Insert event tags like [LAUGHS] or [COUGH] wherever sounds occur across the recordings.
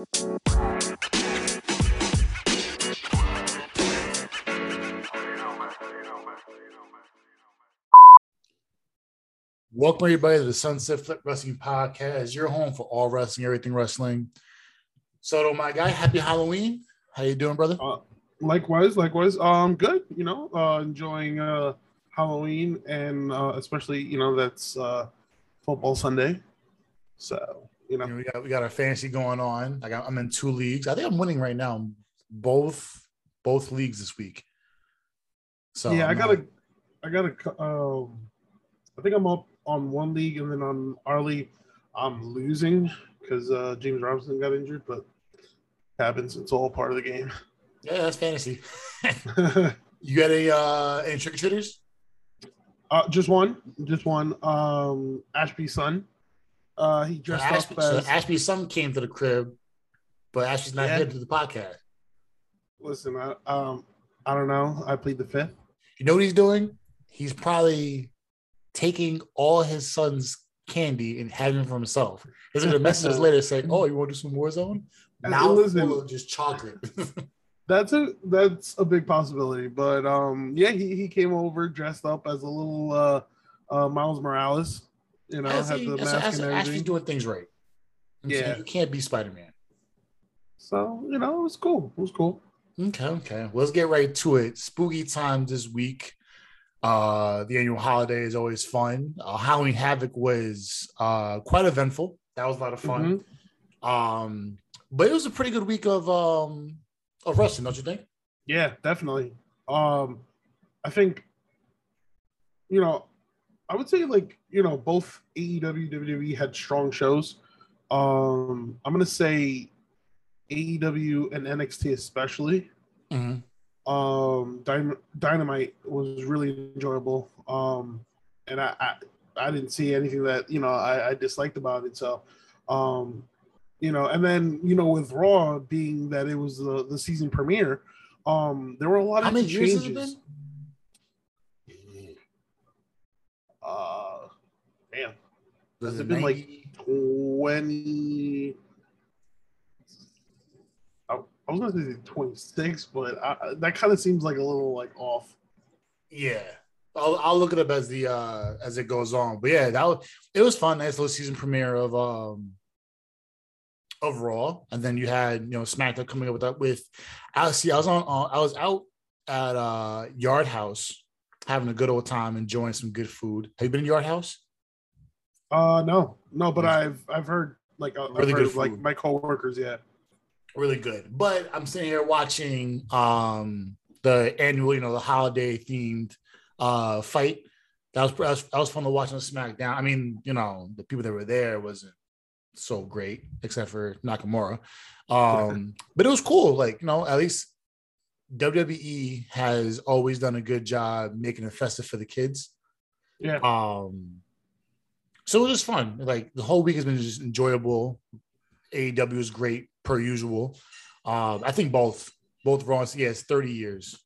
Welcome everybody to the Sunset Flip Wrestling Podcast. Your home for all wrestling, everything wrestling. Soto, my guy, happy Halloween. How you doing, brother? Uh, likewise, likewise. Um, good. You know, uh, enjoying uh Halloween and uh, especially you know that's uh football Sunday. So you know, You know, we got we got our fantasy going on. Like I'm I'm in two leagues. I think I'm winning right now. Both both leagues this week. So yeah, I I'm got not- a, I got a. Um, I think I'm up on one league and then on our league, I'm losing because uh, James Robinson got injured, but happens. It's all part of the game. Yeah, that's fantasy. [LAUGHS] [LAUGHS] you got any uh any trick or treaters? uh, just one, just one. Um, Ashby's son. Uh, he So dressed Ashby, up so as. Ashby's son came to the crib, but Ashby's not Yeah. here to the podcast. listen, I, um, I don't know. I plead the fifth. You know what he's doing? He's probably taking all his son's candy and having it for himself. He's gonna message us [LAUGHS] later saying, "Oh, you want to do some Warzone?" And Now listen- full just chocolate. [LAUGHS] That's a that's a big possibility, but um, yeah, he, he came over dressed up as a little uh, uh Miles Morales. You know, That's- had the mask that's- and everything. doing things right. Yeah. you can't be Spider Man. So you know, it was cool. It was cool. Okay, okay. Well, let's get right to it. Spooky time this week. Uh, the annual holiday is always fun. Uh, Halloween Havoc was uh quite eventful. That was a lot of fun. Mhm. Um, but it was a pretty good week of um of wrestling, don't you think? Yeah, definitely. Um, I think, you know, I would say like you know both AEW WWE had strong shows. Um, I'm gonna say AEW and NXT especially. Mm-hmm. um Dyn- dynamite was really enjoyable um and I, I i didn't see anything that you know I, I disliked about it so um you know and then you know with raw being that it was the, the season premiere um there were a lot How of many years has it changes been? uh damn Has it it been, like, 20 I, I was gonna say 26 but I, I- that kind of seems like a little like off Yeah. I'll, I'll look it up as the uh as it goes on. But yeah, that was it was fun. Nice little season premiere of um of Raw. And then you had you know SmackDown coming up with that with I see I was on uh, I was out at uh Yard House having a good old time enjoying some good food. Have you been to Yard House? Uh no, no, but. I've I've heard like uh, I've good heard of, like my coworkers, yeah. really good. But I'm sitting here watching um the annual, you know, the holiday themed uh fight. That was, that was that was fun to watch on SmackDown. I mean, you know, the people that were there wasn't so great, except for Nakamura. Um, [LAUGHS] but it was cool. Like, you know, at least WWE has always done a good job making it festive for the kids. Yeah. Um, so it was fun. Like the whole week has been just enjoyable. AEW is great per usual. Um, I think both both Raw. and- Yeah, it's thirty years.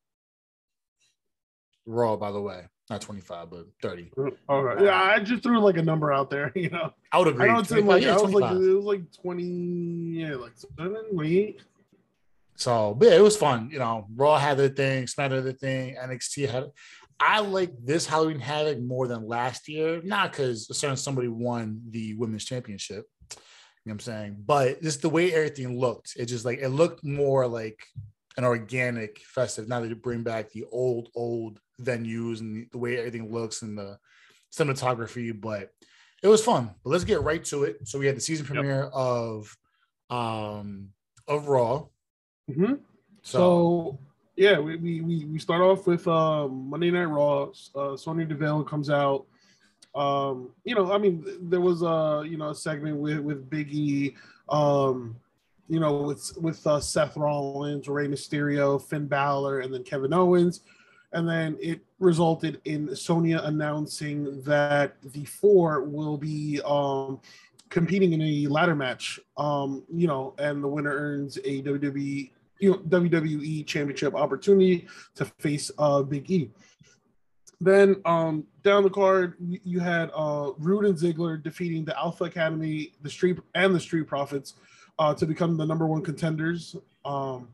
Raw, by the way, not twenty five, but thirty. All right. Yeah, I just threw like a number out there, [LAUGHS] you know. I would agree. I know it's in 25, like yeah, I was like it was like 20 yeah, like seven, eight. So, but yeah, it was fun. You know, Raw had their thing, SmackDown had their thing, NXT had. I like this Halloween Havoc more than last year, not because a certain somebody won the women's championship. You know what I'm saying? But just the way everything looked, it just like it looked more like an organic festive. Now that you bring back the old, old venues and the, the way everything looks and the cinematography, but it was fun. But let's get right to it. So we had the season Yep. premiere of um of Raw. Mhm. So, So yeah, we, we we start off with uh, Monday Night Raw. Uh, Sonya Deville comes out. Um, you know, I mean, there was a you know a segment with with Biggie, um, you know, with with uh, Seth Rollins, Rey Mysterio, Finn Balor, and then Kevin Owens, and then it resulted in Sonya announcing that the four will be um, competing in a ladder match. Um, you know, and the winner earns a WWE you know WWE Championship opportunity to face uh, Big E. Then um, down the card, you, had uh, Roode and Ziggler defeating the Alpha Academy, the Street and the Street Profits uh, to become the number one contenders, um,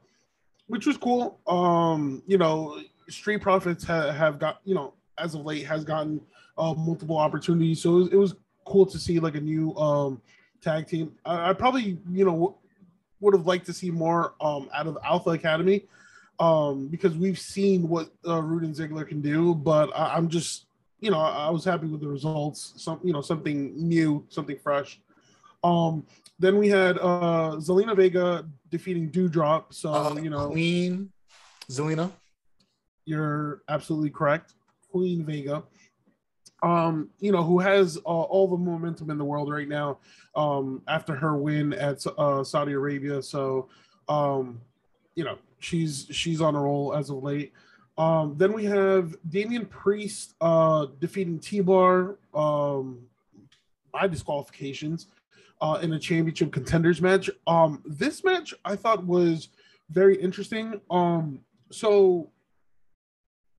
which was cool. Um, you know, Street Profits ha- have got you know as of late has gotten uh, multiple opportunities, so it was, it was, cool to see like a new um, tag team. I, I probably you know would have liked to see more um, out of Alpha Academy um, because we've seen what uh, Roode and Ziggler can do, but I, am just you know I, I was happy with the results. Some you know something new, something fresh. Um, then we had uh, Zelina Vega defeating Doudrop. So uh, you know Queen Zelina. You're absolutely correct, Queen Vega um, you know, who has uh, all the momentum in the world right now um, after her win at uh, Saudi Arabia. So, um, you know, she's she's on a roll as of late. Um, then we have Damian Priest uh, defeating T-Bar um, by disqualifications uh, in a championship contenders match. Um, this match I thought was very interesting. Um, so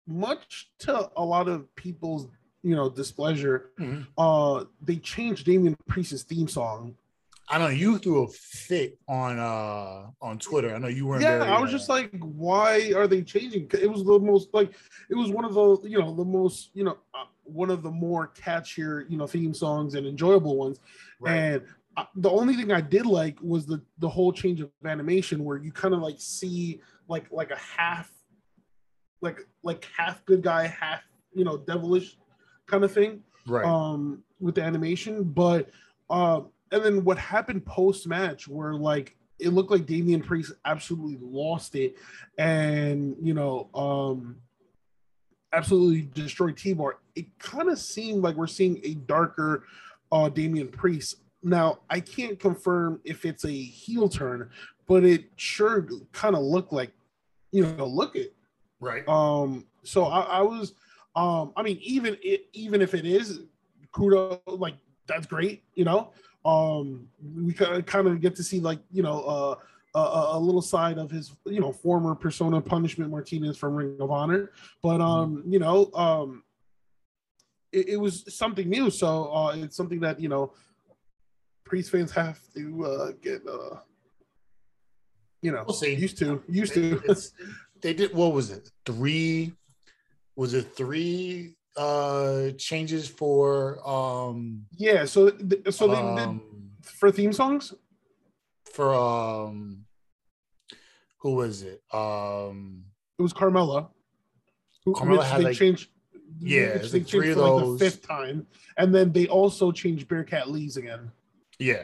much to a lot of people's you know displeasure, mm-hmm. uh, they changed Damian Priest's theme song. I know you threw a fit on uh on Twitter. I know you weren't. Yeah, I was uh, just like, why are they changing? It was the most like it was one of the you know the most you know uh, one of the more catchier you know theme songs and enjoyable ones, right. and uh, the only thing I did like was the the whole change of animation where you kind of like see like like a half like like half good guy half you know devilish kind of thing, right? Um, with the animation, but uh, and then what happened post match, where like it looked like Damian Priest absolutely lost it, and you know, um, absolutely destroyed T-Bar. It kind of seemed like we're seeing a darker uh Damian Priest. Now, I can't confirm if it's a heel turn, but it sure kind of looked like, you know, look it. Right. Um, so I, I was um, I mean, even it, even if it is kudo, like that's great, you know. Um, we kind of get to see like you know uh, a, a, little side of his you know former persona Punishment Martinez from Ring of Honor, but mm-hmm. um, you know um, it, it was something new, so uh, it's something that you know priest fans have to uh, get uh, you know we'll used to used to. they did what was it three was it three uh changes for um yeah so th- so they um, did for theme songs? For um who was it? Um it was carmella. Who, carmella had they like, changed yeah they like three of those like the fifth time. And then they also changed bearcat lee's again. Yeah.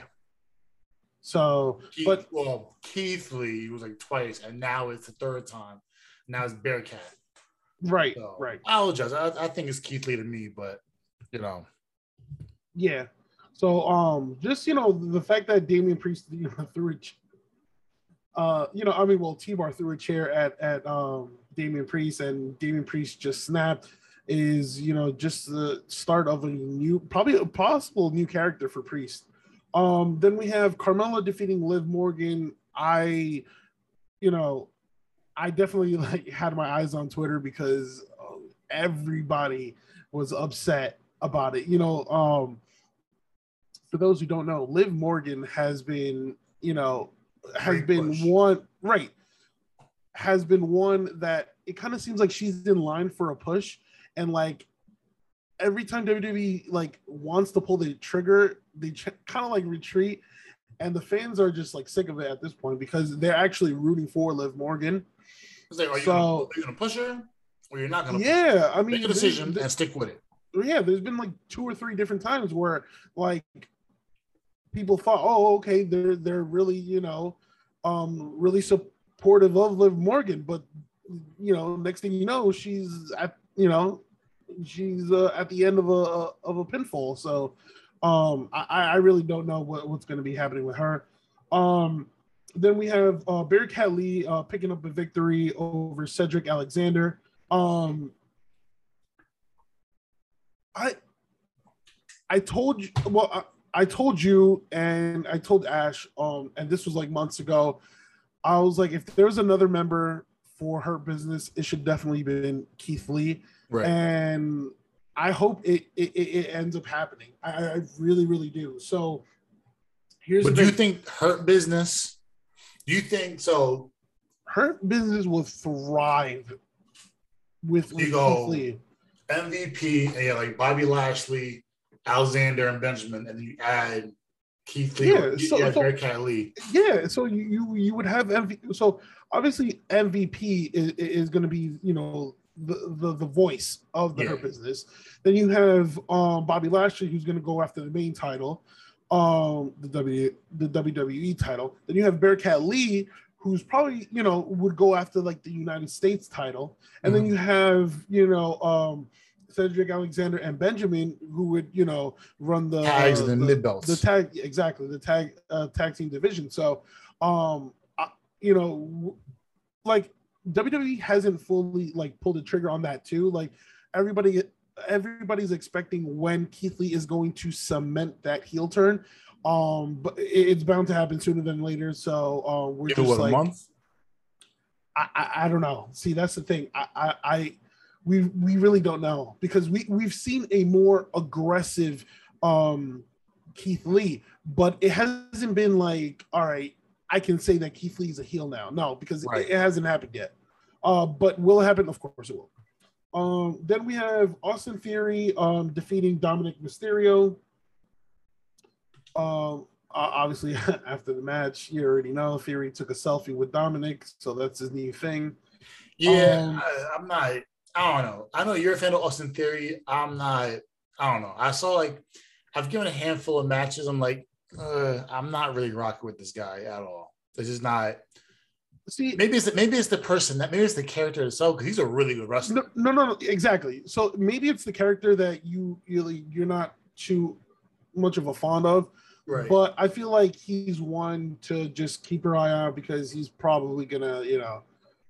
So Keith, but well keith lee was like twice and now it's the third time. Now it's bearcat Right, so, right. I apologize. I, I think it's Keith Lee to me, but you know. Yeah. So um just you know the fact that Damian Priest you [LAUGHS] know, threw a uh you know I mean well T-Bar threw a chair at at um Damian Priest and Damian Priest just snapped is you know just the start of a new probably a possible new character for Priest. Um then we have Carmella defeating Liv Morgan. I you know I definitely [LAUGHS] like had my eyes on Twitter because uh, everybody was upset about it. You know, um, for those who don't know, Liv Morgan has been, you know, has Great been push. one right, has been one that it kind of seems like she's in line for a push, and like every time WWE like wants to pull the trigger, they ch- kind of like retreat, and the fans are just like sick of it at this point because they're actually rooting for Liv Morgan like, are you, so, gonna, are you gonna push her or you're not gonna? Yeah, I mean, make a decision and stick with it. Yeah, there's been like two or three different times where like people thought, oh, okay, they're they're really you know, um, really supportive of Liv Morgan, but you know, next thing you know, she's at you know, she's uh, at the end of a of a pinfall. So, um, I I really don't know what, what's going to be happening with her. Um, then we have uh, Bearcat Lee uh, picking up a victory over Cedric Alexander. Um, I I told you well I, I, told you and I told Ash um and this was like months ago. I was like if there's another member for Hurt Business, it should definitely been Keith Lee. Right. And I hope it it, it ends up happening. I, I really really do. So Here's but do you think Hurt Business? Do you think so? Hurt Business will thrive with, You go- Lee. MVP and yeah, like Bobby Lashley, Alexander, and Benjamin, and then you add Keith Lee. Yeah, so- add so- Lee. Yeah, so you you, you would have MVP. So obviously MVP is, is going to be you know the, the the voice of the Yeah. Hurt Business. Then you have um, Bobby Lashley who's going to go after the main title, um, the W the WWE title. Then you have Bearcat Lee who's probably you know would go after like the United States title, and then Mhm. you have you know um, Cedric Alexander and Benjamin who would you know run the Tags and then the- mid belts. the tag exactly the tag uh, tag team division. So, um, I, you know, w- like WWE hasn't fully like pulled the trigger on that too. Like everybody, everybody's expecting when Keith Lee is going to cement that heel turn. Um, but it's bound to happen sooner than later. So, uh, we're Give just what, like, month? I, I, I don't know. See, that's the thing. I, I, I we we really don't know because we we've seen a more aggressive um Keith Lee, but it hasn't been like, all right, I can say that Keith Lee is a heel now. No, because Right. it, it hasn't happened yet. Uh, but will it happen? Of course it will. Um, then we have Austin Theory um defeating Dominic Mysterio. Um, obviously [LAUGHS] after the match, you already know Theory took a selfie with Dominic, so that's his new thing. Yeah, Um, I, I'm not. I don't know. I know you're a fan of Austin Theory. I'm not. I don't know. I saw like I've given a handful of matches. I'm like, uh, I'm not really rocking with this guy at all. It's just not. See, Maybe it's the, maybe it's the person that maybe it's the character itself because he's a really good wrestler. no, no, no, exactly. So maybe it's the character that you really you're not too much of a fond of, Right. but I feel like he's one to just keep your eye out because he's probably gonna, you know,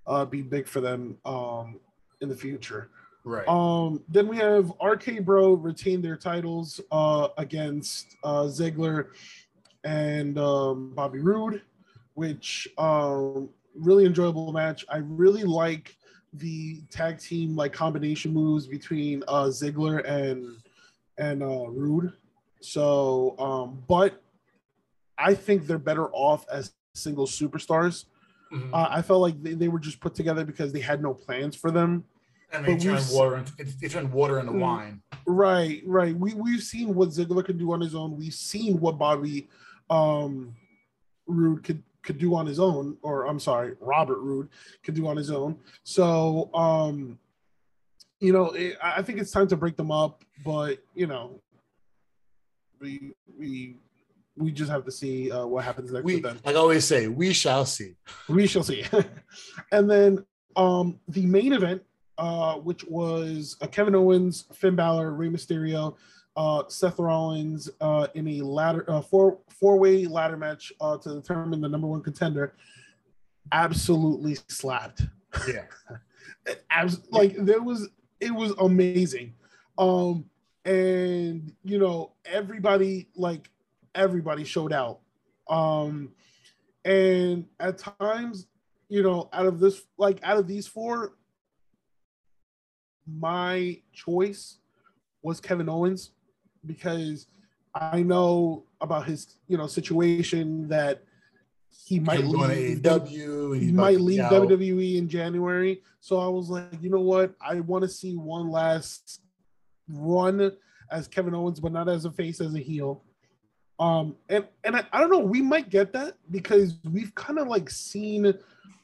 uh, be big for them um, in the future. right. Um, then we have RK Bro retain their titles uh, against uh, Ziggler and um, Bobby Roode, which um, really enjoyable match. I really like the tag team like combination moves between uh, Ziggler and and uh, Roode. So, um, but I think they're better off as single superstars. Mhm. Uh, I felt like they, they were just put together because they had no plans for them. and they but turn water into they turn water into wine. Right, right. We we've seen what Ziggler can do on his own. We've seen what Bobby um Roode could could do on his own, or I'm sorry, Robert Roode could do on his own. So um you know, it, I I think it's time to break them up, but you know, we we we just have to see uh, what happens next We with them. like I always say, we shall see. We shall see. [LAUGHS] and then um the main event, uh, which was uh, Kevin Owens, Finn Balor, Rey Mysterio, uh, Seth Rollins uh, in a ladder uh, four four way ladder match uh, to determine the number one contender. Absolutely slapped. Yeah. [LAUGHS] Abs- like there was it was amazing. Um, and you know everybody like everybody showed out. Um, and at times, you know, out of this, like out of these four, my choice was Kevin Owens because I know about his, you know, situation that he might leave. AEW. he might leave out. WWE in January. So I was like, you know what? I want to see one last run as Kevin Owens, but not as a face, as a heel. Um, and and I, I don't know, we might get that because we've kind of like seen,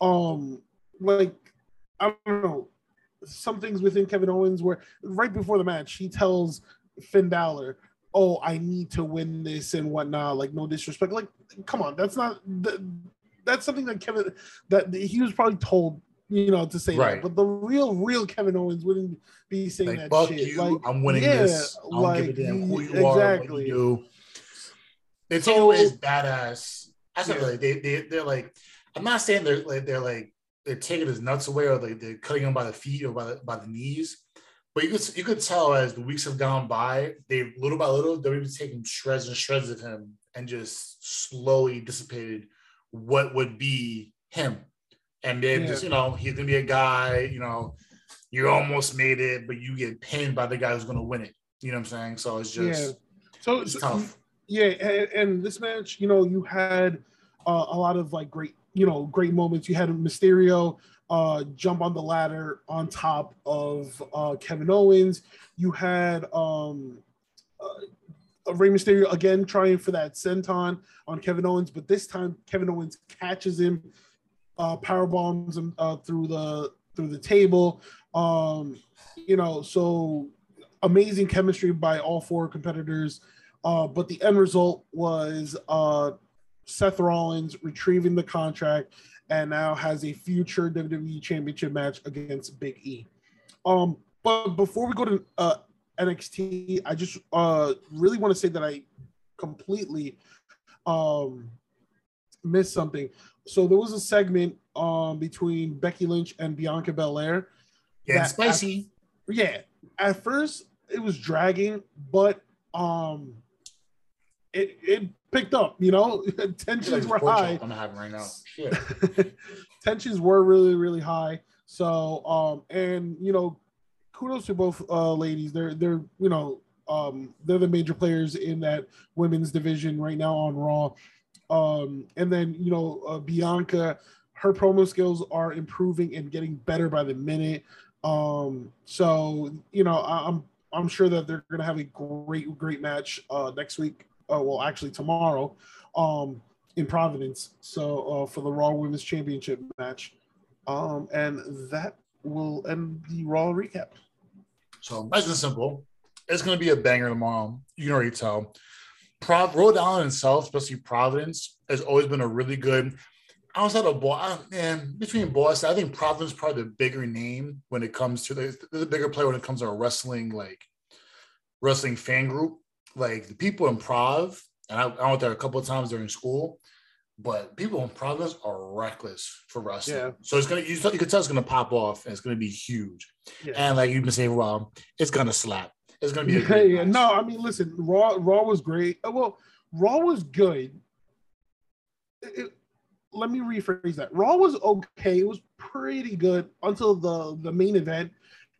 um, like I don't know, some things within Kevin Owens where right before the match he tells Finn Balor, "Oh, I need to win this and whatnot." Like no disrespect, like come on, that's not that, that's something that Kevin that he was probably told. You know, to say Right. that, but the real, real Kevin Owens wouldn't be saying Like that fuck shit. you, Like, I'm winning yeah, this. I don't like, give a damn who you exactly. are, what you do. The So- is badass. Said Yeah. like they they they're like I'm not saying they're like they're like they're taking his nuts away or like they're cutting him by the feet or by the by the knees. But you could you could tell as the weeks have gone by, they little by little they're even taking shreds and shreds of him and just slowly dissipated what would be him. And then Yeah. just you know he's gonna be a guy you know you almost made it, but you get pinned by the guy who's gonna win it. You know what I'm saying? So it's just So, it's so- tough. Yeah, and, and this match, you know, you had uh, a lot of like great, you know, great moments. You had a Mysterio uh, jump on the ladder on top of uh, Kevin Owens. You had um, uh, Rey Mysterio again trying for that senton on Kevin Owens, but this time Kevin Owens catches him, uh, power bombs him uh, through the through the table. Um, you know, so amazing chemistry by all four competitors. Uh, but the end result was uh, Seth Rollins retrieving the contract and now has a future WWE Championship match against Big E. Um, but before we go to uh, NXT, I just uh, really want to say that I completely um, missed something. So there was a segment um, between Becky Lynch and Bianca Belair. Yeah, spicy. At, yeah, at first it was dragging, but um, it it picked up. You know, [LAUGHS] tensions were high. I'm having right now. [LAUGHS] tensions were really really high. So um, and you know, kudos to both uh, ladies. They're they're you know um, they're the major players in that women's division right now on Raw. Um, and then you know uh, Bianca, her promo skills are improving and getting better by the minute. Um, so you know I, I'm I'm sure that they're going to have a great great match uh, next week uh, well, actually tomorrow, um, in Providence. So uh, for the Raw Women's Championship match, um, and that will end the Raw recap. So nice and simple. It's going to be a banger tomorrow. You can already tell. Prov- Rhode Island itself, especially Providence, has always been a really good. Outside of Boston, man, between Boston, I think Providence is probably the bigger name when it comes to the, the bigger player when it comes to a wrestling like wrestling fan group like the people in Prov, and I, I went there a couple of times during school, but people in Providence are reckless for wrestling. Yeah. So it's gonna you, you can tell it's gonna pop off and it's gonna be huge. Yeah. And like you've been saying, well, it's gonna slap. It's gonna be yeah, yeah. No, I mean, listen, Raw Raw was great. Uh, well, Raw was good. It, it, let me rephrase that. Raw was okay. It was pretty good until the the main event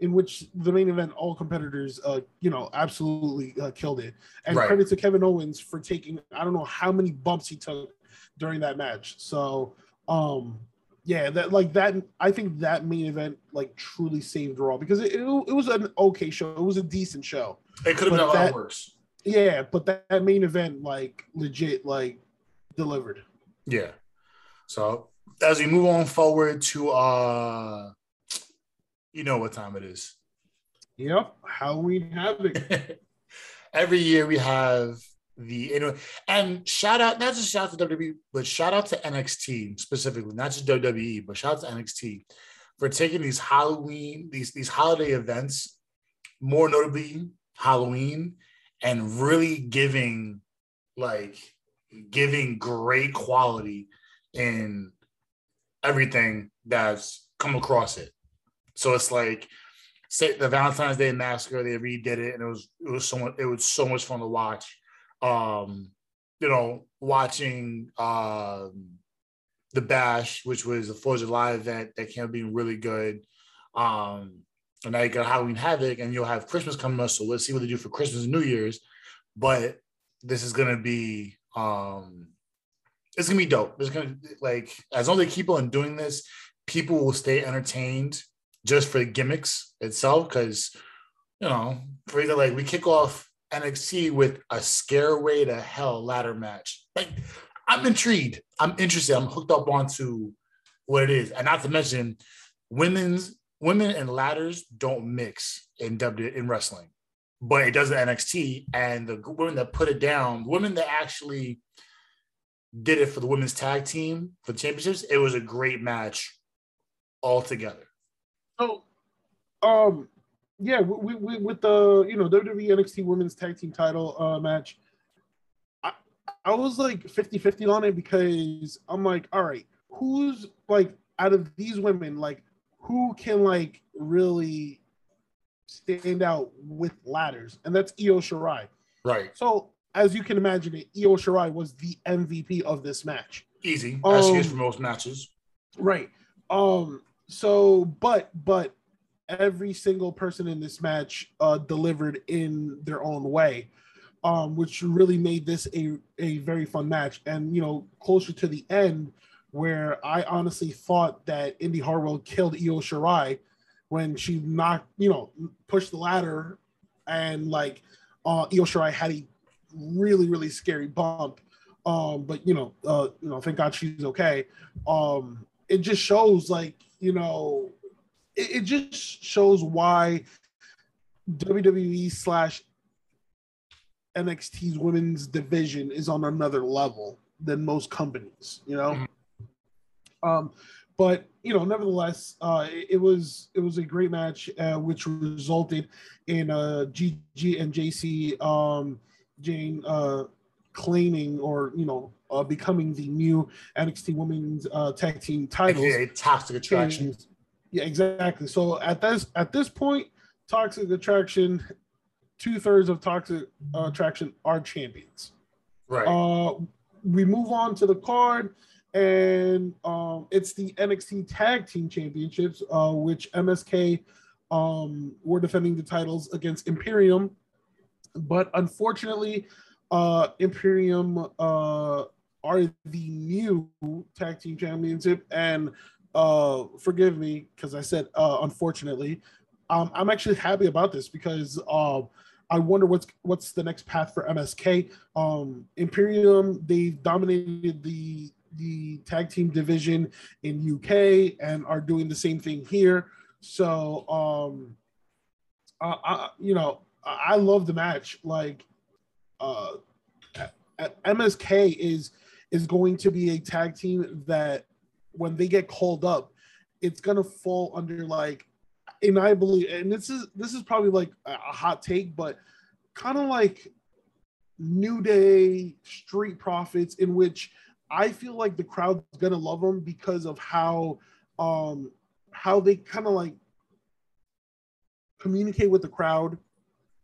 in which the main event, all competitors, uh, you know, absolutely uh, killed it. And right. credit to Kevin Owens for taking, I don't know how many bumps he took during that match. So, um, yeah, that like that. I think that main event like truly saved Raw because it, it, it was an okay show. It was a decent show. It could have been a lot worse. Yeah, but that, that main event like legit like delivered. Yeah. So as we move on forward to uh you know what time it is. Yep, Halloween Havoc. [LAUGHS] Every year we have the anyway, and shout out not just shout out to WWE, but shout out to NXT specifically, not just WWE, but shout out to NXT for taking these Halloween, these these holiday events, more notably Halloween, and really giving like giving great quality in everything that's come across it. So it's like say the Valentine's Day Massacre, they redid it, and it was it was so much it was so much fun to watch. Um, you know, watching um the Bash, which was a Fourth of July event that came being really good. Um, and now you got Halloween Havoc, and you'll have Christmas coming up. So let's see what they do for Christmas and New Year's. But this is gonna be um it's gonna be dope. It's gonna like as long as they keep on doing this, people will stay entertained just for the gimmicks itself, because you know, for either like we kick off NXT with a Stairway to Hell ladder match. Like, I'm intrigued. I'm interested. I'm hooked up onto what it is, and not to mention, women's women and ladders don't mix in W in wrestling, but it does in NXT. And the women that put it down, women that actually did it for the women's tag team for the championships, it was a great match altogether. So, um, yeah, we, we, with the you know WWE NXT Women's Tag Team Title uh, match, I, I was like 50-50 on it because I'm like, all right, who's like out of these women, like who can like really stand out with ladders, and that's Io Shirai. Right. So as you can imagine, it Io Shirai was the MVP of this match. Easy, as um, she is for most matches. Right. Um, so, but but every single person in this match uh, delivered in their own way. um, which really made this a, a very fun match. And, you know, closer to the end, where I honestly thought that Indi Hartwell killed Io Shirai when she knocked, you know, pushed the ladder and like uh, Io Shirai had a really, really scary bump. Um, but you know, uh, you know, thank God she's okay. Um, it just shows like, you know, it, it just shows why WWE slash NXT's women's division is on another level than most companies, you know. Mm-hmm. Um, but you know, nevertheless, uh, it, it, was it was a great match, uh, which resulted in uh, Gigi and Jacy um, Jayne uh, claiming or you know uh, becoming the new NXT Women's uh, Tag Team titles. Yeah, toxic attraction. And, yeah, exactly. So at this at this point, Toxic Attraction two thirds of Toxic uh, Attraction are champions. Right. Uh, we move on to the card, and um, it's the NXT Tag Team Championships, uh, which MSK um, were defending the titles against Imperium, but unfortunately, uh, Imperium uh, are the new tag team championship, and uh, forgive me because I said uh, unfortunately. Um, I'm actually happy about this because uh, I wonder what's what's the next path for MSK. Um, Imperium they dominated the the tag team division in UK and are doing the same thing here. So um, uh, I, you know I love the match. Like uh, MSK is is going to be a tag team that when they get called up, it's gonna fall under like and I believe, and this is this is probably like a hot take, but kind of like New Day, Street Profits, in which I feel like the crowd's gonna love them because of how um how they kind of like communicate with the crowd,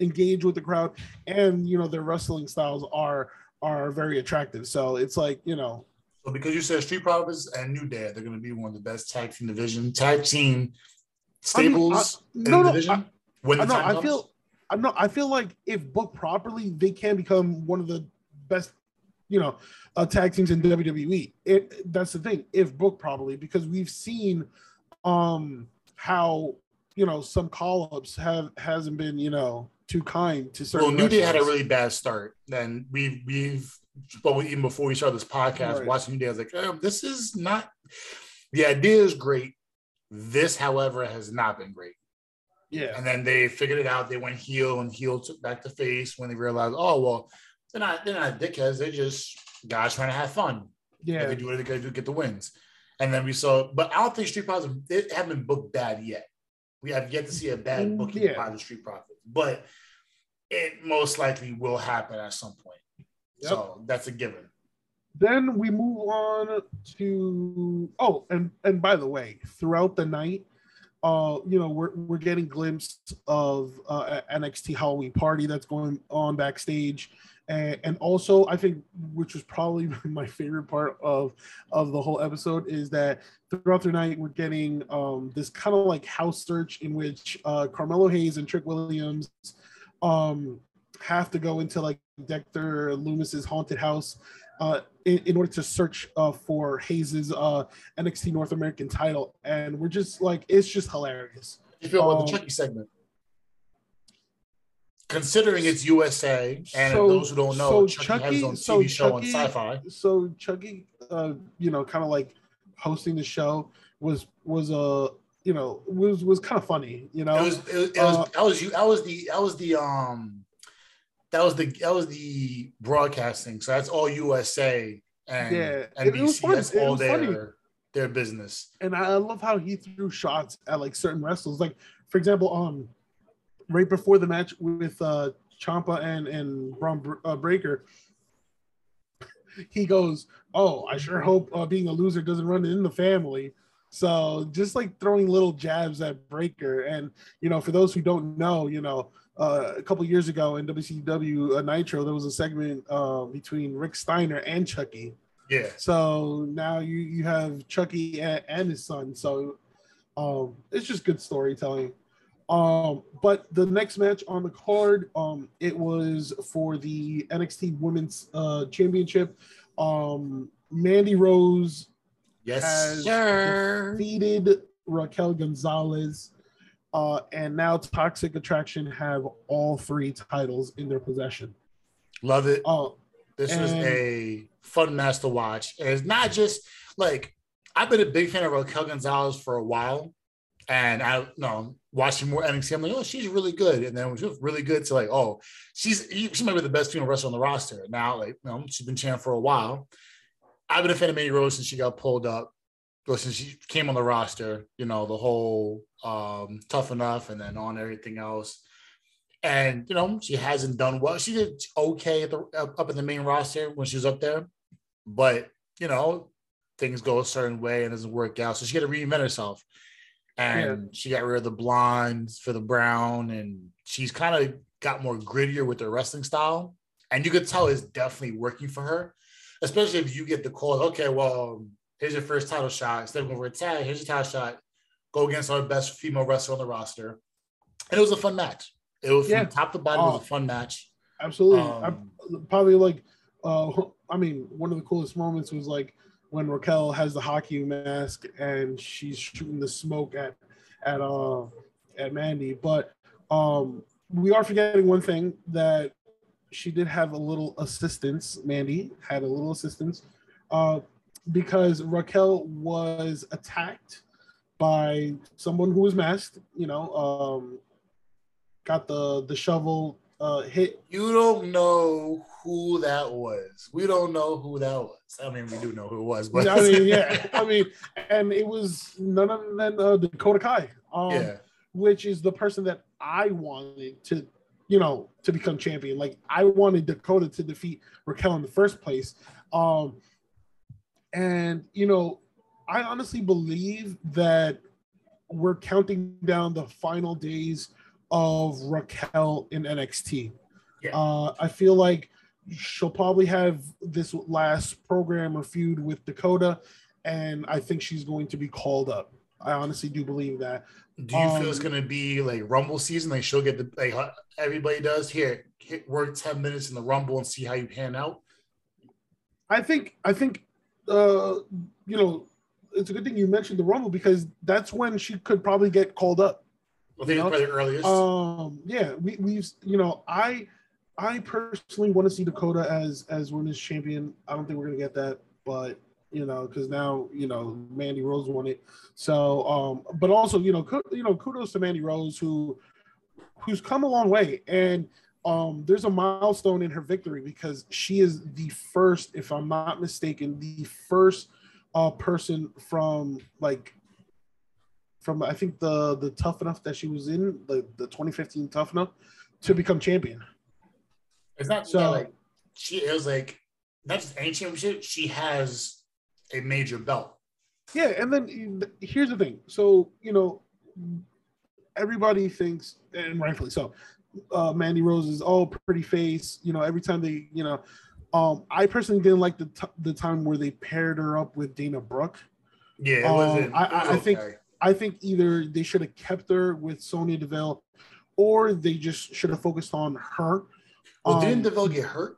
engage with the crowd, and you know their wrestling styles are are very attractive. So it's like you know. So because you said Street Profits and New Day, they're going to be one of the best tag team division tag team stables I mean, I, no, no, division? I, when the I, I feel I know I feel like if booked properly, they can become one of the best, you know, uh, tag teams in WWE. It that's the thing, if booked properly, because we've seen um how you know some call-ups have hasn't been, you know, too kind to certain. Well, New Day had a really bad start. Then we've we've but even before we started this podcast, right. watching New Day, I was like, oh, this is not the idea is great. This, however, has not been great. Yeah. And then they figured it out. They went heel and heel took back to face when they realized, oh well, they're not they're not dickheads. They're just guys trying to have fun. Yeah. They do what they gotta do to get the wins. And then we saw, but I don't think Street Profits they haven't been booked bad yet. We have yet to see a bad mm, booking yeah. by the Street Profits, but it most likely will happen at some point. Yep. So that's a given. Then we move on to oh, and and by the way, throughout the night, uh, you know, we're we're getting glimpse of uh, NXT Halloween party that's going on backstage, and, and also I think which was probably [LAUGHS] my favorite part of of the whole episode is that throughout the night we're getting um, this kind of like house search in which uh, Carmelo Hayes and Trick Williams um, have to go into like Dexter Lumis's haunted house uh, in, in, order to search uh, for Hayes's uh, NXT North American title, and we're just like, it's just hilarious. You feel about um, the Chucky segment? Considering it's USA, and so, those who don't know, so Chucky, Chucky has his own TV so show Chucky, on Syfy. So Chucky, uh, you know, kind of like hosting the show was was a uh, you know was was kind of funny. You know, it was it, it was uh, I was you I was the I was the um that was the that was the broadcasting. So that's all USA and yeah, NBC. That's all their funny. their business. And I love how he threw shots at like certain wrestlers. Like for example, um, right before the match with uh Ciampa and and Bron uh, Breakker, he goes, "Oh, I sure hope uh, being a loser doesn't run in the family." So just like throwing little jabs at Breakker, and you know, for those who don't know, you know, uh, a couple years ago in WCW uh, Nitro, there was a segment uh, between Rick Steiner and Chucky. Yeah. So now you you have Chucky and, and his son. So um, it's just good storytelling. Um, but the next match on the card, um, it was for the NXT Women's uh, Championship. Um, Mandy Rose Yes, has sir. defeated Raquel Gonzalez, uh, and now Toxic Attraction have all three titles in their possession. Love it. Uh, This was a fun match to watch. And it's not just like I've been a big fan of Raquel Gonzalez for a while. And I you know watching more NXT, I'm like, oh, she's really good. And then she was really good to like, oh, she's she might be the best female wrestler on the roster. Now, like, you know, she's been champ for a while. I've been a fan of Mandy Rose since she got pulled up, since she came on the roster, you know, the whole um tough enough and then on everything else. And you know, she hasn't done well. She did okay at the, up up in the main roster when she was up there, but you know, things go a certain way and doesn't work out. So she had to reinvent herself. And she got rid of the blondes for the brown, and she's kind of got more grittier with her wrestling style. And you could tell it's definitely working for her, especially if you get the call. Okay, well, here's your first title shot. Instead of going for a tag, here's your title shot. Go against our best female wrestler on the roster. And it was a fun match. It was Yeah. from top to bottom. it was Oh. a fun match. absolutely. Um, probably like, uh, I mean, one of the coolest moments was like when Raquel has the hockey mask and she's shooting the smoke at at uh at Mandy. But um, we are forgetting one thing that she did have a little assistance. Mandy had a little assistance uh, because Raquel was attacked by someone who was masked. You know, um, got the the shovel uh, hit You don't know who that was. We don't know who that was. I mean, we do know who it was, but I mean, yeah, [LAUGHS] I mean, and it was none other than uh, Dakota Kai, um, yeah. which is the person that I wanted to, you know, to become champion. Like I wanted Dakota to defeat Raquel in the first place, um, and you know, I honestly believe that we're counting down the final days of Raquel in NXT. Yeah. Uh, I feel like she'll probably have this last program or feud with Dakota, and I think she's going to be called up. I honestly do believe that. Do you feel it's Um, gonna be like Rumble season? Like she'll get the like everybody does here. Hit work ten minutes in the Rumble and see how you pan out. I think I think uh, you know it's a good thing you mentioned the Rumble because that's when she could probably get called up. I think You it's know, probably the earliest. Um, yeah, we we've you know I I personally want to see Dakota as as women's champion. I don't think we're gonna get that, but you know because now you know Mandy Rose won it. So um, but also you know you know kudos to Mandy Rose who who's come a long way and um there's a milestone in her victory because she is the first if i'm not mistaken the first uh person from like from i think the the tough enough that she was in the the 2015 tough enough to become champion it's not so- like she is like not just any championship. She has a major belt. yeah and then here's the thing so you know everybody thinks and rightfully so uh mandy rose is all pretty face you know every time they you know um i personally didn't like the t- the time where they paired her up with dana brooke Yeah, it Um, wasn't. I- I- I think- okay. I think either they should have kept her with Sonya Deville, or they just should have focused on her. Well, Um, didn't Deville get hurt?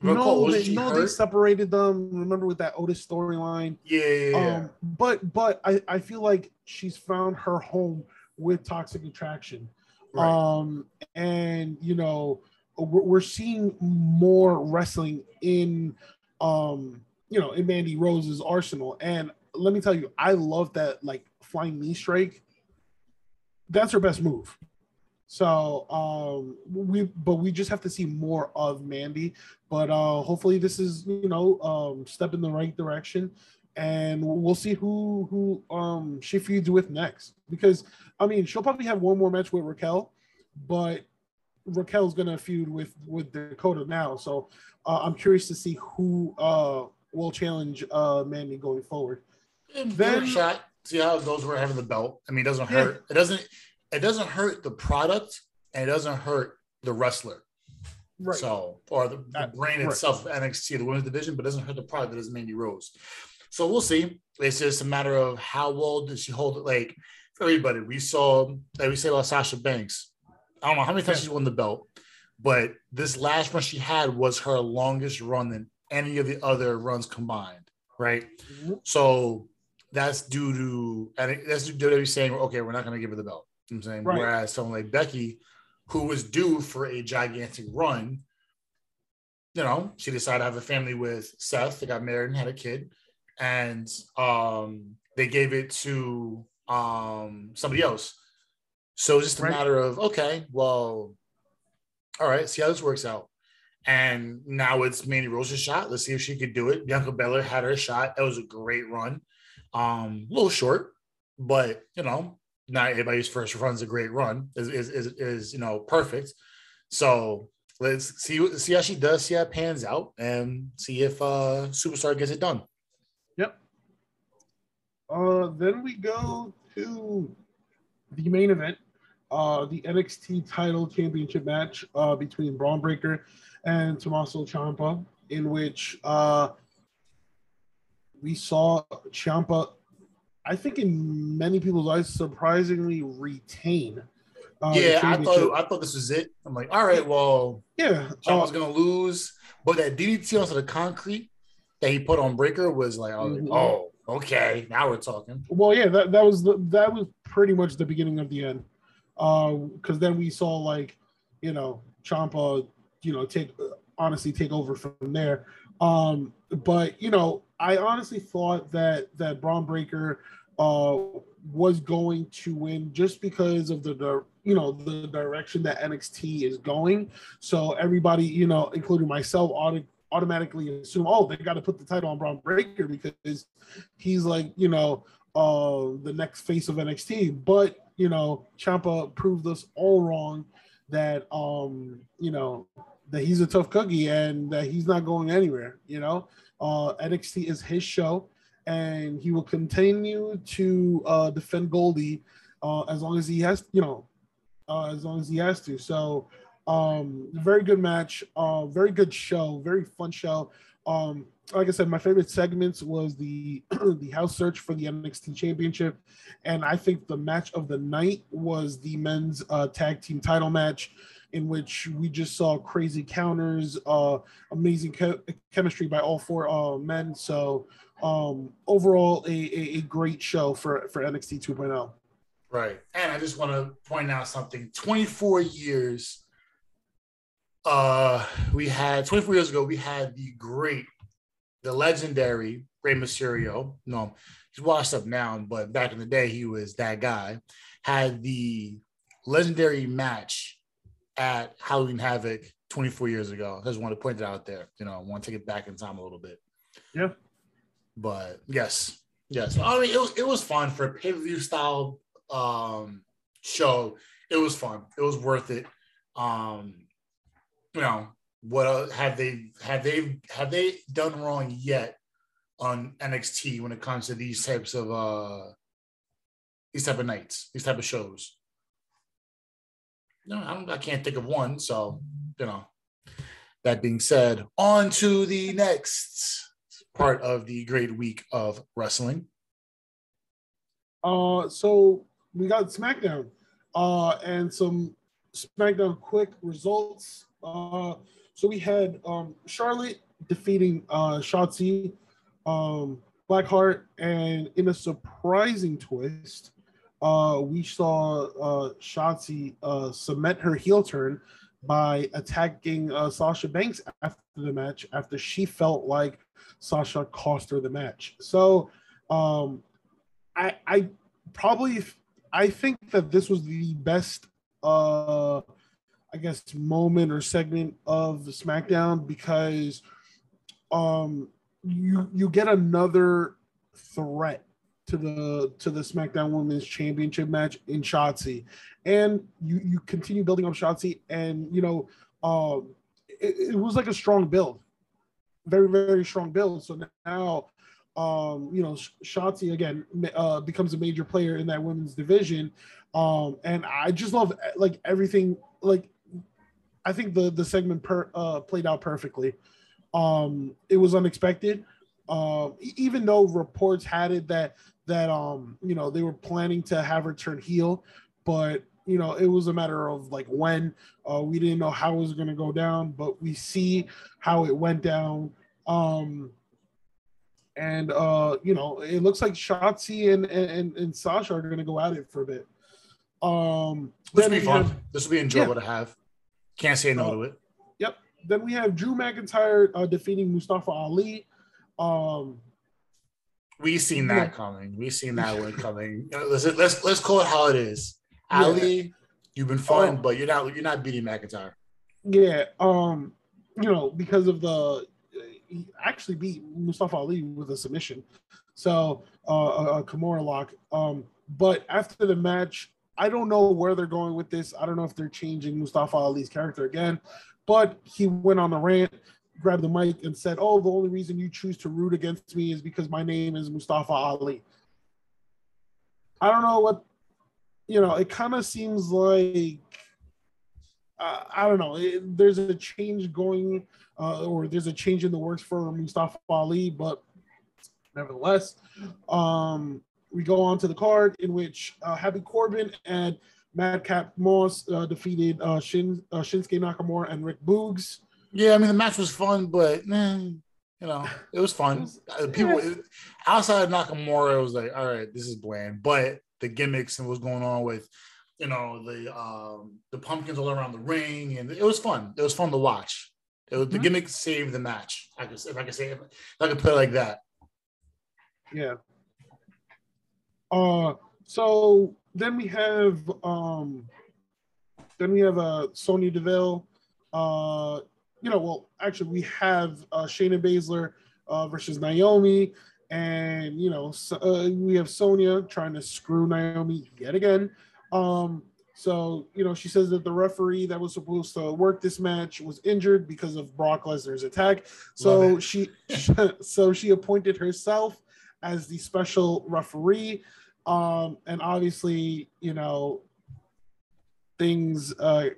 No, they, she no, they separated them. Remember with that Otis storyline. Yeah, yeah, yeah. Um, but but I, I feel like she's found her home with Toxic Attraction. right. Um, and you know we're, we're seeing more wrestling in um you know in Mandy Rose's arsenal. And let me tell you, I love that like flying knee strike. That's her best move. So um we but we just have to see more of Mandy. But uh hopefully this is you know um step in the right direction and we'll see who who um she feeds with next. Because I mean she'll probably have one more match with Raquel, but Raquel's gonna feud with with Dakota now. So uh, I'm curious to see who uh will challenge uh Mandy going forward. Then- shot. See how it goes. We're having the belt. I mean, it doesn't Yeah. hurt. It doesn't. It doesn't hurt the product, and it doesn't hurt the wrestler. Right. So, or the, the brand right. itself, of NXT, the women's division, but it doesn't hurt the product that is Mandy Rose. So we'll see. It's just a matter of how well does she hold it. Like everybody. We saw, like we say about Sasha Banks. I don't know how many times yeah. she won the belt, but this last run she had was her longest run than any of the other runs combined, right? Mm-hmm. So that's due to, and that's due to WWE saying, okay, we're not going to give her the belt. You know I'm saying, right. whereas someone like Becky, who was due for a gigantic run, you know, she decided to have a family with Seth. They got married and had a kid, and um, they gave it to um, somebody else. So it's just a right. matter of okay, well, all right, see how this works out. And now it's Mandy Rose's shot. Let's see if she could do it. Bianca Belair had her shot. That was a great run. Um, a little short, but you know, not everybody's first run's a great run. Is is is, is you know perfect. So let's see see how she does, see how it pans out, and see if uh Superstar gets it done. Yep. Uh, then we go to the main event, uh, the NXT title championship match uh, between Bron Breakker and Tommaso Ciampa, in which uh, we saw Ciampa, I think in many people's eyes, surprisingly retain. Uh, yeah, I thought I thought this was it. I'm like, all right, well, yeah, Ciampa's uh, gonna lose, but that DDT onto the concrete that he put on Breakker was like, mm-hmm. like oh, okay, now we're talking. Well, yeah, that, that was the, that was pretty much the beginning of the end, uh, because uh, then we saw like, you know, Ciampa, you know, take honestly take over from there. Um, but you know, I honestly thought that that Bron Breakker uh, was going to win just because of the, the you know the direction that NXT is going. So everybody, you know, including myself, auto, automatically assume, oh, they got to put the title on Bron Breakker because he's like, you know, uh, the next face of NXT. But you know, Ciampa proved us all wrong that um, you know, that he's a tough cookie and that he's not going anywhere. You know, uh, NXT is his show, and he will continue to uh, defend Goldie uh, as long as he has, you know, uh, as long as he has to. So, um, very good match, uh, very good show, very fun show. Um, like I said, my favorite segments was the [CLEARS THROAT] the house search for the NXT Championship, and I think the match of the night was the men's uh, tag team title match in which we just saw crazy counters, uh, amazing chemistry by all four uh, men. So um, overall, a, a, a, great show for, for NXT 2.0. Right. And I just want to point out something 24 years. Uh, we had 24 years ago, we had the great, the legendary Rey Mysterio. No, he's washed up now, but back in the day, he was that guy. Had the legendary match at Halloween Havoc 24 years ago. I just want to point it out there. You know, I want to take it back in time a little bit. Yeah. But yes, yes. I mean, it was it was fun for a pay per view style um, show. It was fun. It was worth it. Um, you know, what have they have they have they done wrong yet on NXT when it comes to these types of uh these type of nights, these type of shows? No, I, I can't think of one. So, you know, that being said, on to the next part of the great week of wrestling. Uh, so we got SmackDown, uh, and some SmackDown quick results. Uh, so we had um, Charlotte defeating uh, Shotzi, um, Blackheart, and in a surprising twist, uh, we saw uh, Shotzi uh, cement her heel turn by attacking uh, Sasha Banks after the match after she felt like Sasha cost her the match. So um, I, I probably I think that this was the best uh, I guess moment or segment of SmackDown because um, you you get another threat to the to the SmackDown Women's Championship match in Shotzi, and you you continue building up Shotzi, and you know, uh, it, it, was like a strong build, very very strong build. So now, um, you know, Shotzi again uh, becomes a major player in that women's division, um, and I just love like everything. Like, I think the the segment per, uh, played out perfectly. Um, it was unexpected Um, even though reports had it that that um you know they were planning to have her turn heel, but you know it was a matter of like when. Uh, we didn't know how it was going to go down, but we see how it went down. Um, and uh, you know it looks like Shotzi and and, and Sasha are going to go at it for a bit. Um, this will be fun. Have, this will be enjoyable yeah. to have. Can't say no uh, to it. Yep. Then we have Drew McIntyre uh, defeating Mustafa Ali. Um, we seen that yeah. coming. We seen that one coming. Let's let's let's call it how it is. Yeah. Ali, you've been fun, um, but you're not you're not beating McIntyre. Yeah. Um. You know because of the he actually beat Mustafa Ali with a submission. So uh, a, a Kimura lock. Um. But after the match, I don't know where they're going with this. I don't know if they're changing Mustafa Ali's character again, but he went on the rant, grabbed the mic, and said, "Oh, the only reason you choose to root against me is because my name is Mustafa Ali." I don't know what, you know. It kind of seems like uh, I don't know. It, there's a change going, uh, or there's a change in the works for Mustafa Ali, but nevertheless, um, we go on to the card in which uh, Happy Corbin and Madcap Moss uh, defeated uh, Shin, uh, Shinsuke Nakamura and Rick Boogs. Yeah, I mean the match was fun, but eh, you know it was fun. It uh, People yeah. outside of Nakamura, it was like, all right, this is bland. But the gimmicks and what's going on with, you know, the um, the pumpkins all around the ring, and it was fun. It was fun to watch. It was, mm-hmm. The gimmicks saved the match. I guess if I could say, if I could put it like that. Yeah, uh, so then we have um, then we have uh, Sonya Deville. Uh, you know, well, actually, we have uh, Shayna Baszler uh, versus Naomi, and you know, so, uh, we have Sonya trying to screw Naomi yet again. Um, so you know, she says that the referee that was supposed to work this match was injured because of Brock Lesnar's attack. So she, [LAUGHS] so she appointed herself as the special referee. Um, and obviously, you know, things uh,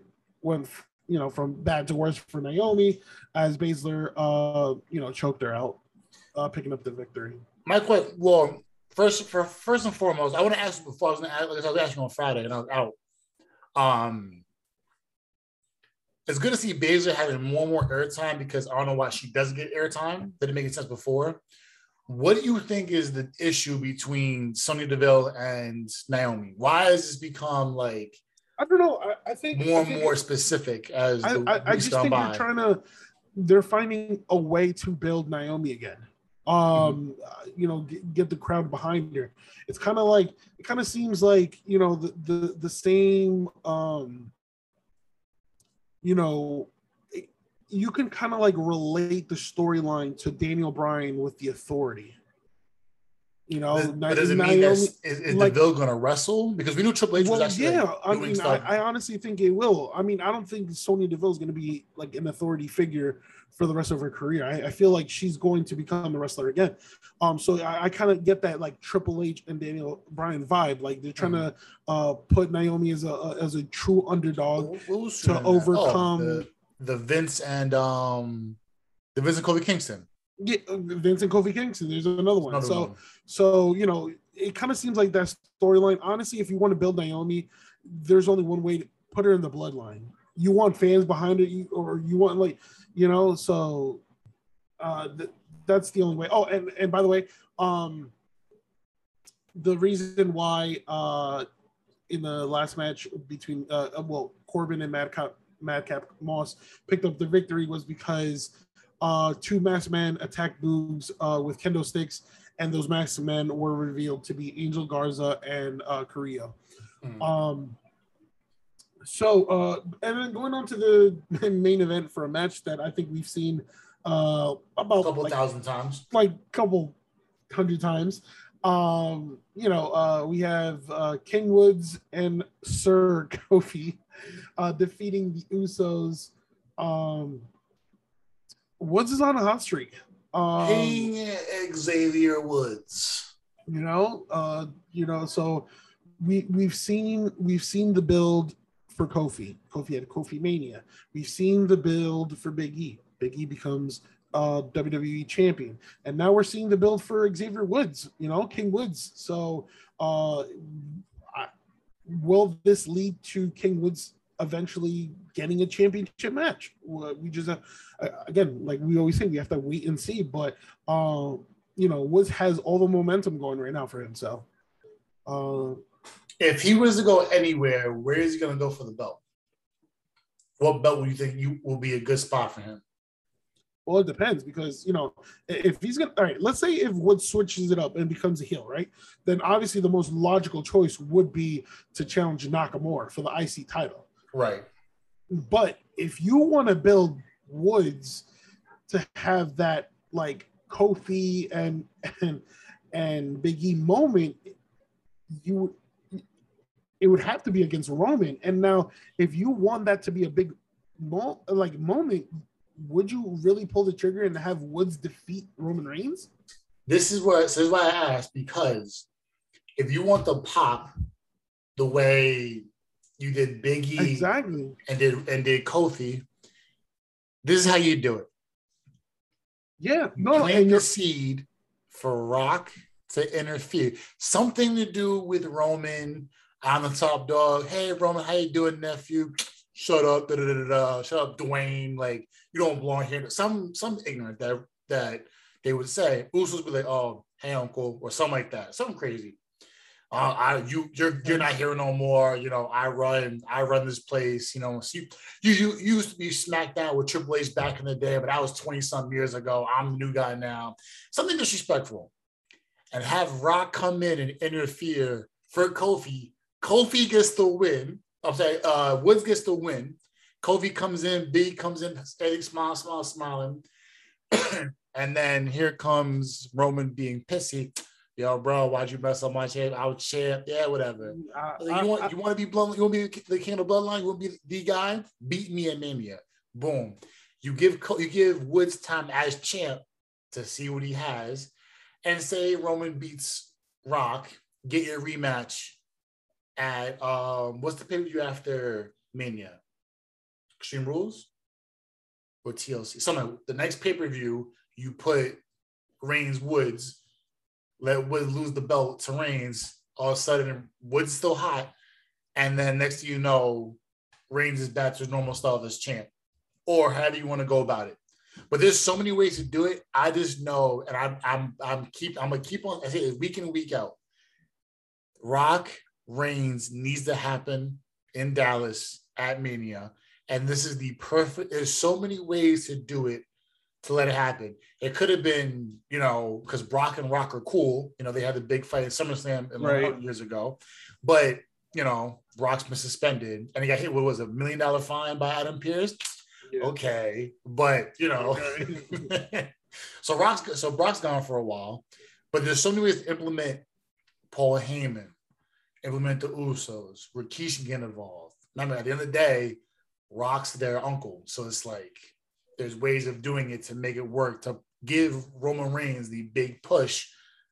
went, you know, from bad to worse for Naomi as Baszler, uh, you know, choked her out, uh, picking up the victory. My question, well, first, for first and foremost, I want to ask you before I was ask, I was asking on Friday and I was out. Um, it's good to see Baszler having more and more airtime because I don't know why she doesn't get airtime. Didn't make sense before. What do you think is the issue between Sonya Deville and Naomi? Why has this become like I don't know. I, I think more and more specific as I, I, I just think by. they're trying to they're finding a way to build Naomi again. Um, mm-hmm. you know, get, get, the crowd behind her. It's kind of like it kind of seems like you know the the the same um, you know you can kind of like relate the storyline to Daniel Bryan with the authority. You know, but, but does it mean that is, is like, Deville going to wrestle? Because we knew Triple H well, was actually yeah. Like I mean, I, I, honestly think it will. I mean, I don't think Sonya Deville is going to be like an authority figure for the rest of her career. I, I feel like she's going to become a wrestler again. Um, so I, I kind of get that like Triple H and Daniel Bryan vibe. Like they're trying mm-hmm. to uh, put Naomi as a as a true underdog to overcome. Oh, the, the Vince and um the Vince and Kofi Kingston. Yeah, Vince and Kofi Kingston. There's another one. Another so one. so you know, it kind of seems like that storyline. Honestly, if you want to build Naomi, there's only one way to put her in the bloodline. You want fans behind it, or you want like, you know, so uh th- that's the only way. Oh, and and by the way, um the reason why uh in the last match between uh well Corbin and Madcap Madcap Moss picked up the victory was because uh, two masked men attacked Boogs uh, with kendo sticks, and those masked men were revealed to be Angel Garza and uh, Carrillo. Mm. Um, so, uh, and then going on to the [LAUGHS] main event for a match that I think we've seen uh, about a couple like, thousand times, like a couple hundred times. Um, you know, uh, we have uh, King Woods and Sir [LAUGHS] Kofi uh, defeating the Usos. Um, Woods is on a hot streak. Um, King Xavier Woods. You know, uh, you know, so we we've seen we've seen the build for Kofi. Kofi had Kofi Mania. We've seen the build for Big E. Big E becomes uh, WWE champion. And now we're seeing the build for Xavier Woods, you know, King Woods. So, uh, I, will this lead to King Woods eventually getting a championship match? We just, uh, again, like we always say, we have to wait and see. But, uh, you know, Woods has all the momentum going right now for himself. Uh, if he was to go anywhere, where is he going to go for the belt? What belt would you think you will be a good spot for him? Well, it depends because you know if he's gonna. All right, let's say if Wood switches it up and becomes a heel, right? Then obviously the most logical choice would be to challenge Nakamura for the IC title. Right. But if you want to build Woods to have that like Kofi and and and Big E moment, you it would have to be against Roman. And now, if you want that to be a big mo- like moment, would you really pull the trigger and have Woods defeat Roman Reigns? This is what this is why I asked because if you want the pop the way you did Biggie exactly and did and did Kofi, this is how you do it. Yeah, no, plant the seed for Rock to interfere. Something to do with Roman on the top dog. Hey Roman, how you doing, nephew? Shut up, da, da, da, da. shut up, Dwayne. Like you don't belong here. Some some ignorant that that they would say. Usos be like, oh, hey uncle, or something like that. Something crazy. Uh, I you you're you're not here no more. You know, I run I run this place. You know, so you, you you used to be SmackDown with Triple H back in the day, but that was twenty some years ago. I'm the new guy now. Something disrespectful, and have Rock come in and interfere for Kofi. Kofi gets the win. I'm sorry, uh, Woods gets the win. Kofi comes in, B comes in, steady, smile, smile, smiling. [CLEARS THROAT] and then here comes Roman being pissy. Yo, bro, why'd you mess up my champ? I was champ. Yeah, whatever. I, like, you want I, you want to be blood? You want to be the king of bloodline? You want to be the guy? Beat me at Mania. Boom. You give you give Woods time as champ to see what he has, and say Roman beats Rock. Get your rematch at um what's the pay per view after Mania? Extreme Rules or TLC. Something the next pay per view you put Reigns Woods, let Woods lose the belt to Reigns. All of a sudden, Woods still hot, and then next thing you know, Reigns is back to normal style as champ, or however you want to go about it. But there's so many ways to do it. I just know, and I'm I'm I'm keep I'm gonna keep on. I say week in week out. Rock Reigns needs to happen in Dallas at Mania. And this is the perfect, there's so many ways to do it to let it happen. It could have been, you know, because Brock and Rock are cool. You know, they had the big fight at SummerSlam right. years ago. But, you know, Brock's been suspended and he got hit What was a million dollar fine by Adam Pearce. Yeah. Okay. But, you know, okay. [LAUGHS] so Rock's so Brock's gone for a while. But there's so many ways to implement Paul Heyman, implement the Usos, Rikishi get involved. I mean, at the end of the day, Rock's their uncle. So it's like there's ways of doing it to make it work to give Roman Reigns the big push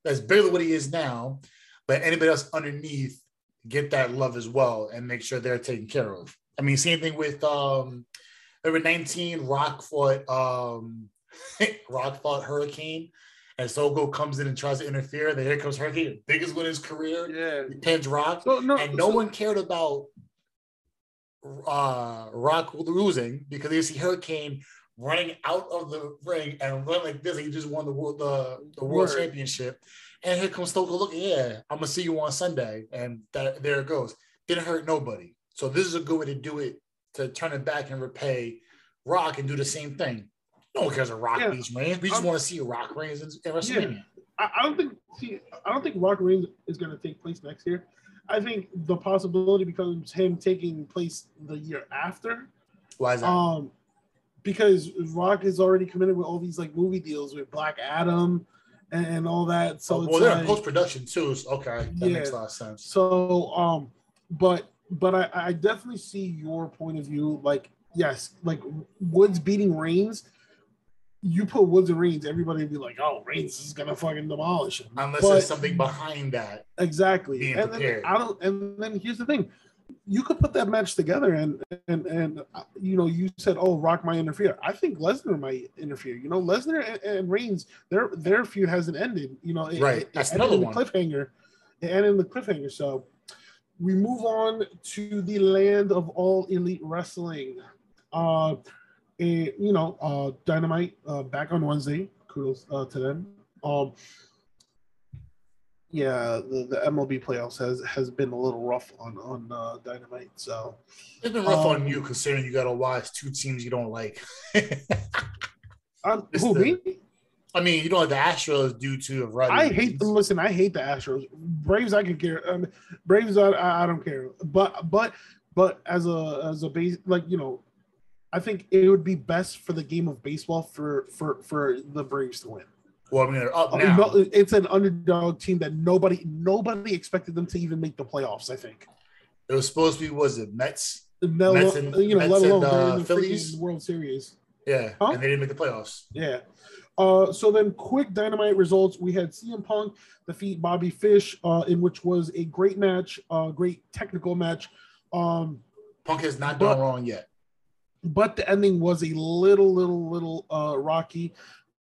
that's barely what he is now, but anybody else underneath get that love as well and make sure they're taken care of. I mean, same thing with um number 19, Rock fought um [LAUGHS] Rock fought Hurricane and Sogo comes in and tries to interfere. Then here comes Hurricane, biggest win in his career. Yeah, he pins Rock, so, no, and no so, one cared about uh, Rock losing because you see Hurricane running out of the ring and running like this. He just won the world the, the world Word. championship. And here comes Stone Look, yeah, I'm gonna see you on Sunday, and that, there it goes. Didn't hurt nobody. So this is a good way to do it to turn it back and repay Rock and do the same thing. No one cares a Rock yeah. beats Reigns. We just want to see a Rock Reigns in, in WrestleMania. Yeah. I, I don't think see, I don't think Rock Reigns is going to take place next year. I think the possibility becomes him taking place the year after. Why is that? Um, because Rock is already committed with all these like movie deals with Black Adam and, and all that. So oh, well, they're like, in post production too. So okay, that yeah. makes a lot of sense. So um, but but I, I definitely see your point of view. Like yes, like Woods beating Reigns you put Woods and Reigns, everybody would be like, "Oh, Reigns is gonna fucking demolish him." Unless but, there's something behind that. Exactly. and then I don't. And then here's the thing: you could put that match together and and and uh, you know you said oh Rock might interfere. I think Lesnar might interfere. You know Lesnar and, and Reigns their their feud hasn't ended. You know it, Right. That's another in the one. cliffhanger. Ended in the cliffhanger. So we move on to the land of all elite wrestling. Uh, and, you know, uh, Dynamite uh, back on Wednesday. Kudos uh, to them. Um, yeah, the, the MLB playoffs has has been a little rough on on uh, Dynamite. So It's been rough Um, on you considering you got to watch two teams you don't like. [LAUGHS] um, who the- me? I mean, you don't the Astros do too. variety. I hate reasons. listen. I hate the Astros. Braves, I could care. Um, Braves, I, I I don't care. But but but as a as a base, like you know, I think it would be best for the game of baseball for for for the Braves to win. Well, I mean, they're up now. it's an underdog team that nobody nobody expected them to even make the playoffs. I think. It was supposed to be was it Mets? No, Mets and- you know, Mets let alone and, uh, in the Phillies? World Series. Yeah, Huh? and they didn't make the playoffs. Yeah. Uh, so then, quick dynamite results. We had CM Punk defeat Bobby Fish, uh, in which was a great match, uh, great technical match. Um, Punk has not But- done wrong yet. but the ending was a little, little, little uh, rocky.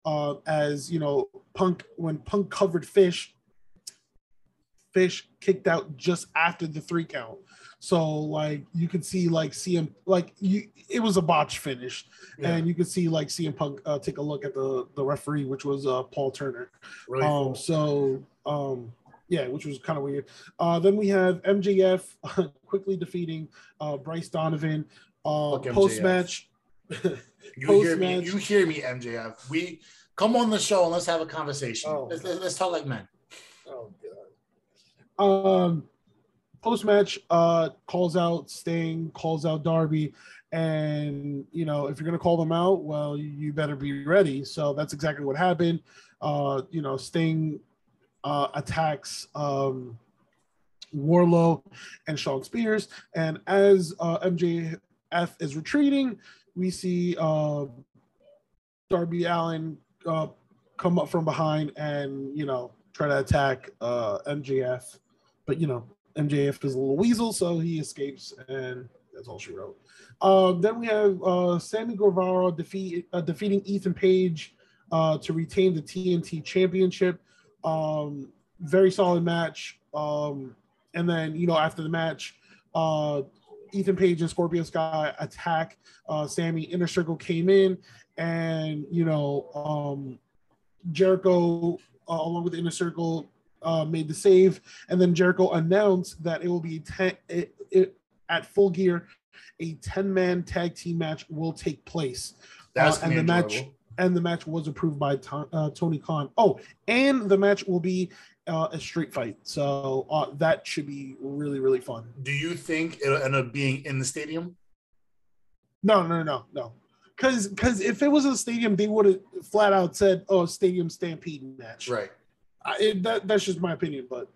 Uh, as you know, Punk when Punk covered Fish, Fish kicked out just after the three count. So like you could see like CM like you it was a botch finish. Yeah, and you could see like CM Punk uh, take a look at the the referee, which was uh, Paul Turner. really um, so um, yeah, which was kind of weird. Uh, then we have MJF [LAUGHS] quickly defeating uh, Bryce Donovan. Uh, Post match, You [LAUGHS] hear me? You hear me, MJF? We come on the show and let's have a conversation. Oh. Let's, let's, talk like men. oh god. Um, post match, uh, calls out Sting, calls out Darby, and you know if you're gonna call them out, well, you better be ready. So that's exactly what happened. Uh, you know, Sting uh, attacks um, Wardlow and Shawn Spears, and as uh, MJF is retreating, we see uh, Darby Allin uh, come up from behind and you know try to attack uh, MJF, but you know MJF is a little weasel, so he escapes, and that's all she wrote. Um, then we have uh, Sammy Guevara defeat uh, defeating Ethan Page uh, to retain the TNT Championship. Um, very solid match. Um, and then you know after the match, uh, Ethan Page and Scorpio Sky attack. Uh, Sammy Inner Circle came in, and you know um, Jericho uh, along with the Inner Circle uh, made the save, and then Jericho announced that it will be ten it, it, at Full Gear. A 10 man tag team match will take place. That's Uh, and the match- and the match was approved by To- uh, Tony Khan. Oh, and the match will be uh, a street fight, so uh, that should be really really fun. Do you think it'll end up being in the stadium? No, no, no, no, because because if it was a stadium, they would have flat out said, "Oh, stadium stampede match." Right. I, it, that, that's just my opinion, but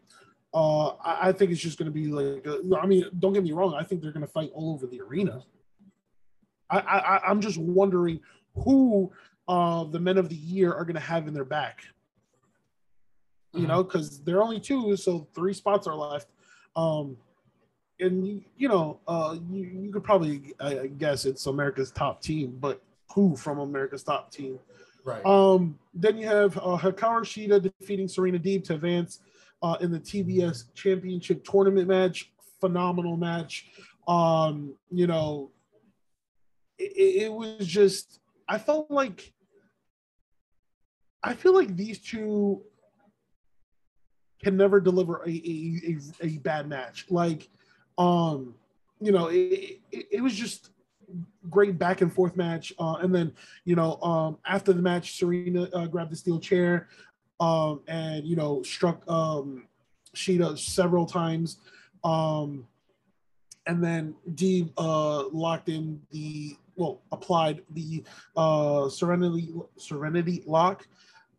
uh, I, I think it's just going to be like. uh, I mean, don't get me wrong. I think they're going to fight all over the arena. I, I I'm just wondering who uh, the men of the year are going to have in their back. You Mhm. know, because there are only two, so three spots are left. Um, and you, you know, uh, you, you could probably uh, guess it's America's top team, but who from America's top team? Right. Um, then you have uh, Hikaru Shida defeating Serena Deeb to advance uh, in the TBS Championship tournament match. Phenomenal match. Um, you know, it, it- it was just I felt like I feel like these two can never deliver a a, a, a bad match. Like, um, you know, it, it, it was just great back and forth match. Uh, and then you know, um, after the match, Serena uh, grabbed the steel chair um, and, you know, struck um, Shida several times. Um, and then Deeb uh, locked in the, well, applied the uh, Serenity Serenity lock.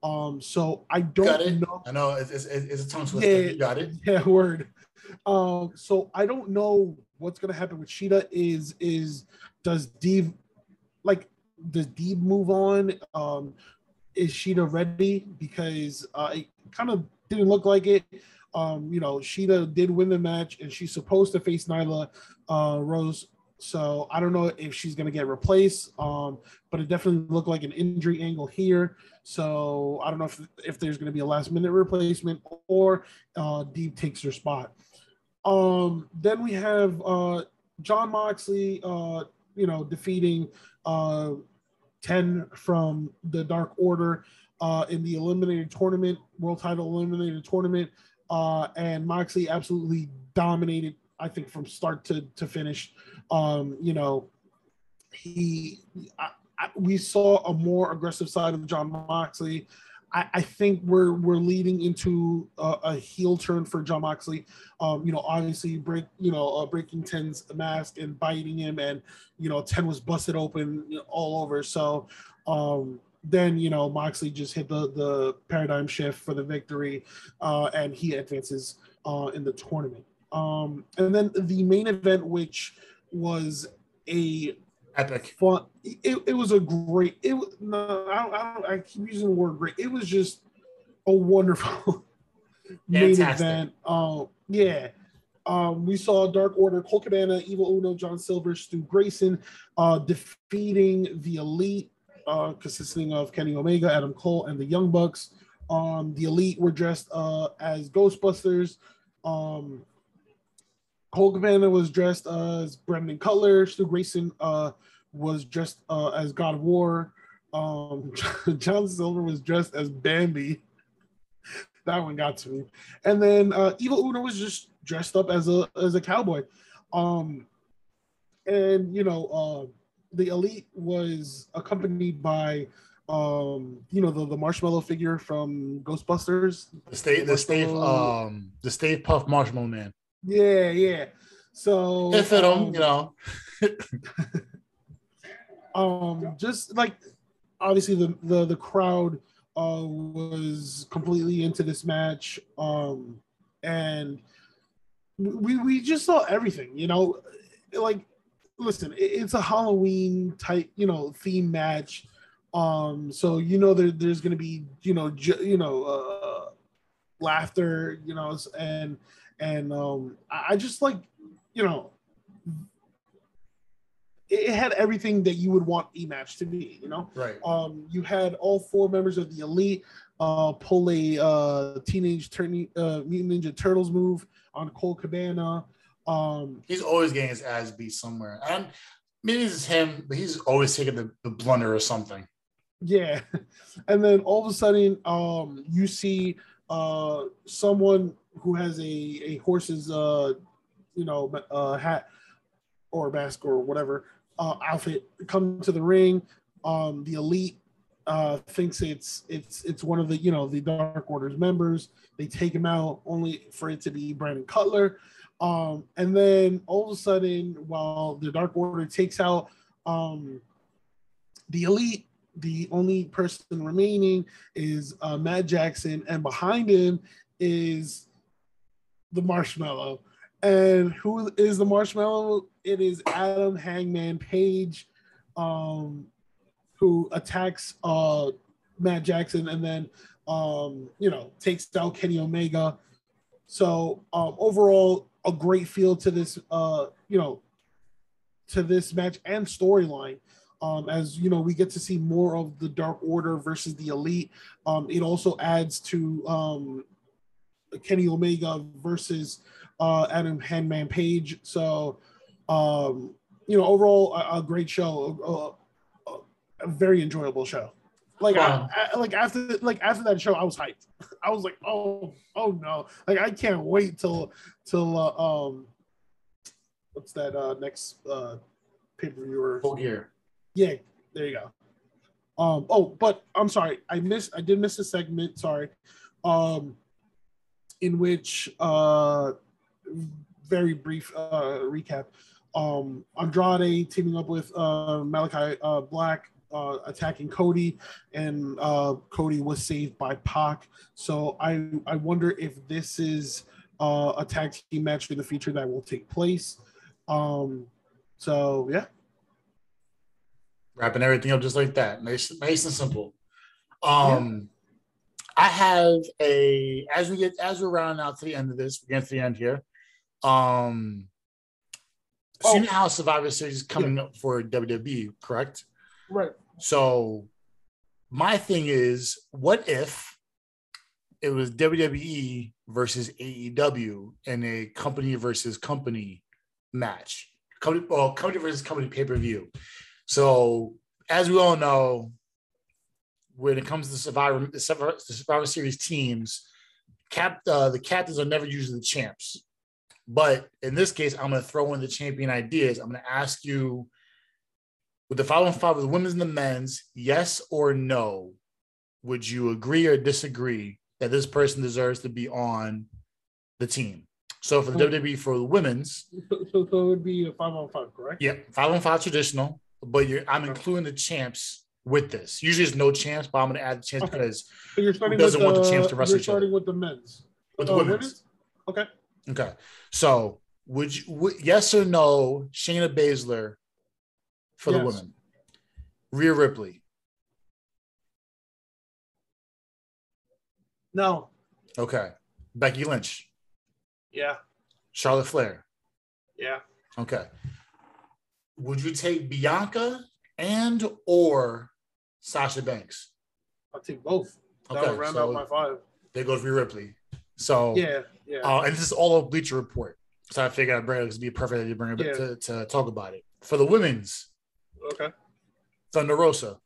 Um, so I don't know. I know it's, it's, it's a tongue twister. Yeah. You got it. [LAUGHS] Yeah, word. Um, so I don't know what's gonna happen with Shida. Is is does Deeb like does Deeb move on? Um, is Shida ready? Because uh, it kind of didn't look like it. Um, you know, Shida did win the match, and she's supposed to face Nyla uh, Rose. So I don't know if she's going to get replaced, um, but it definitely looked like an injury angle here. So I don't know if, if there's going to be a last minute replacement or uh, Deeb takes her spot. Um, then we have uh, Jon Moxley, uh, you know, defeating uh, 10 from the Dark Order uh, in the eliminator tournament, world title eliminator tournament. Uh, and Moxley absolutely dominated, I think, from start to, to finish. Um, you know, he, I, I, we saw a more aggressive side of Jon Moxley. I, I think we're we're leading into a, a heel turn for Jon Moxley. Um, you know, obviously break you know uh, breaking Ten's mask and biting him, and you know Ten was busted open you know, all over. So um, then you know Moxley just hit the the paradigm shift for the victory, uh, and he advances uh, in the tournament. Um, and then the main event, which was a epic fun. It, it was a great. It was no, I, don't, I, don't, I keep using the word great. It was just a wonderful [LAUGHS] main event. Um, yeah. Um, we saw Dark Order, Colt Cabana, Evil Uno, John Silver, Stu Grayson uh, defeating the Elite, uh, consisting of Kenny Omega, Adam Cole, and the Young Bucks. Um, the Elite were dressed uh, as Ghostbusters. Um, Colt Cabana was dressed as Brandon Cutler. Stu Grayson uh, was dressed uh, as God of War. Um, [LAUGHS] John Silver was dressed as Bambi. [LAUGHS] that one got to me. And then uh, Evil Uno was just dressed up as a as a cowboy. Um, and you know, uh, the elite was accompanied by um, you know, the, the marshmallow figure from Ghostbusters. The state the Stave um the Stay Puft Marshmallow Man. Yeah, yeah. So it fit him, um, you know. [LAUGHS] um, just like obviously the the the crowd uh was completely into this match. Um, and we we just saw everything, you know, like listen, it's a Halloween type, you know, theme match. Um, so you know there, there's gonna be, you know, ju- you know, uh, laughter, you know, and and um, I just like, you know, it had everything that you would want a match to be. You know, right? Um, you had all four members of the elite uh, pull a uh, teenage turn- uh, mutant ninja turtles move on Colt Cabana. Um, he's always getting his ass beat somewhere. And maybe it's him, but he's always taking the, the blunder or something. Yeah, [LAUGHS] and then all of a sudden, um, you see uh, someone who has a a horse's uh, you know uh, hat or mask or whatever uh, outfit come to the ring. Um, the elite uh, thinks it's it's it's one of the you know the Dark Order's members. They take him out only for it to be Brandon Cutler. Um, and then all of a sudden, while the Dark Order takes out um, the elite, the only person remaining is uh, Matt Jackson, and behind him is the marshmallow. And who is the marshmallow? It is Adam Hangman Page, um, who attacks uh, Matt Jackson and then um, you know takes out Kenny Omega. So um, overall, a great feel to this uh, you know to this match and storyline. Um, as you know, we get to see more of the Dark Order versus the Elite. Um, it also adds to um, Kenny Omega versus uh, Adam Hangman Page. So, um, you know, overall, a, a great show, a, a, a, very enjoyable show. Like, wow. I, I, like after like after that show, I was hyped. [LAUGHS] I was like, oh, oh no! Like, I can't wait till till uh, um, what's that uh, next uh, pay per view or full gear? Yeah, there you go. Um, oh, but I'm sorry, I missed. I did miss a segment. Sorry. Um, in which uh, very brief uh, recap. Um, Andrade teaming up with uh, Malakai uh, Black uh, attacking Cody, and uh, Cody was saved by Pac. So I I wonder if this is uh, a tag team match in the future that will take place. Um, so yeah, wrapping everything up just like that, nice nice and simple. Um, I have a as we get as we're rounding out to the end of this, we're getting to the end here. Um, so Oh. you know how Survivor Series is coming up for WWE, correct? Right. So my thing is, what if it was WWE versus AEW in a company versus company match? Company, well, company versus company pay per view. So as we all know, when it comes to Survivor, the Survivor, the Survivor Series teams, cap uh, the captains are never usually the champs. But in this case, I'm going to throw in the champion ideas. I'm going to ask you with the following five with the women's and the men's, yes or no, would you agree or disagree that this person deserves to be on the team? So for the. WWE for the women's, So, so, so it would be a five on five, correct? Yep, five on five traditional, but you're I'm including the champs with this. Usually there's no chance, but I'm gonna add the chance Okay. because So you're starting doesn't with want the the champs to wrestle You're starting with the men's. with the Uh, women's. Okay. Okay. So would you would, yes or no, Shayna Baszler for the Yes. women? Rhea Ripley. No. Okay. Becky Lynch. Yeah. Charlotte Flair. Yeah. Okay. Would you take Bianca and or Sasha Banks? I'll take both. That Okay. would round so out my five. there goes Rhea Ripley. So Yeah. Yeah. Uh, and this is all of Bleacher Report. So I figured I'd bring it. Would be perfect to bring it Yeah. to, to talk about it. For the women's, okay. Thunder Rosa,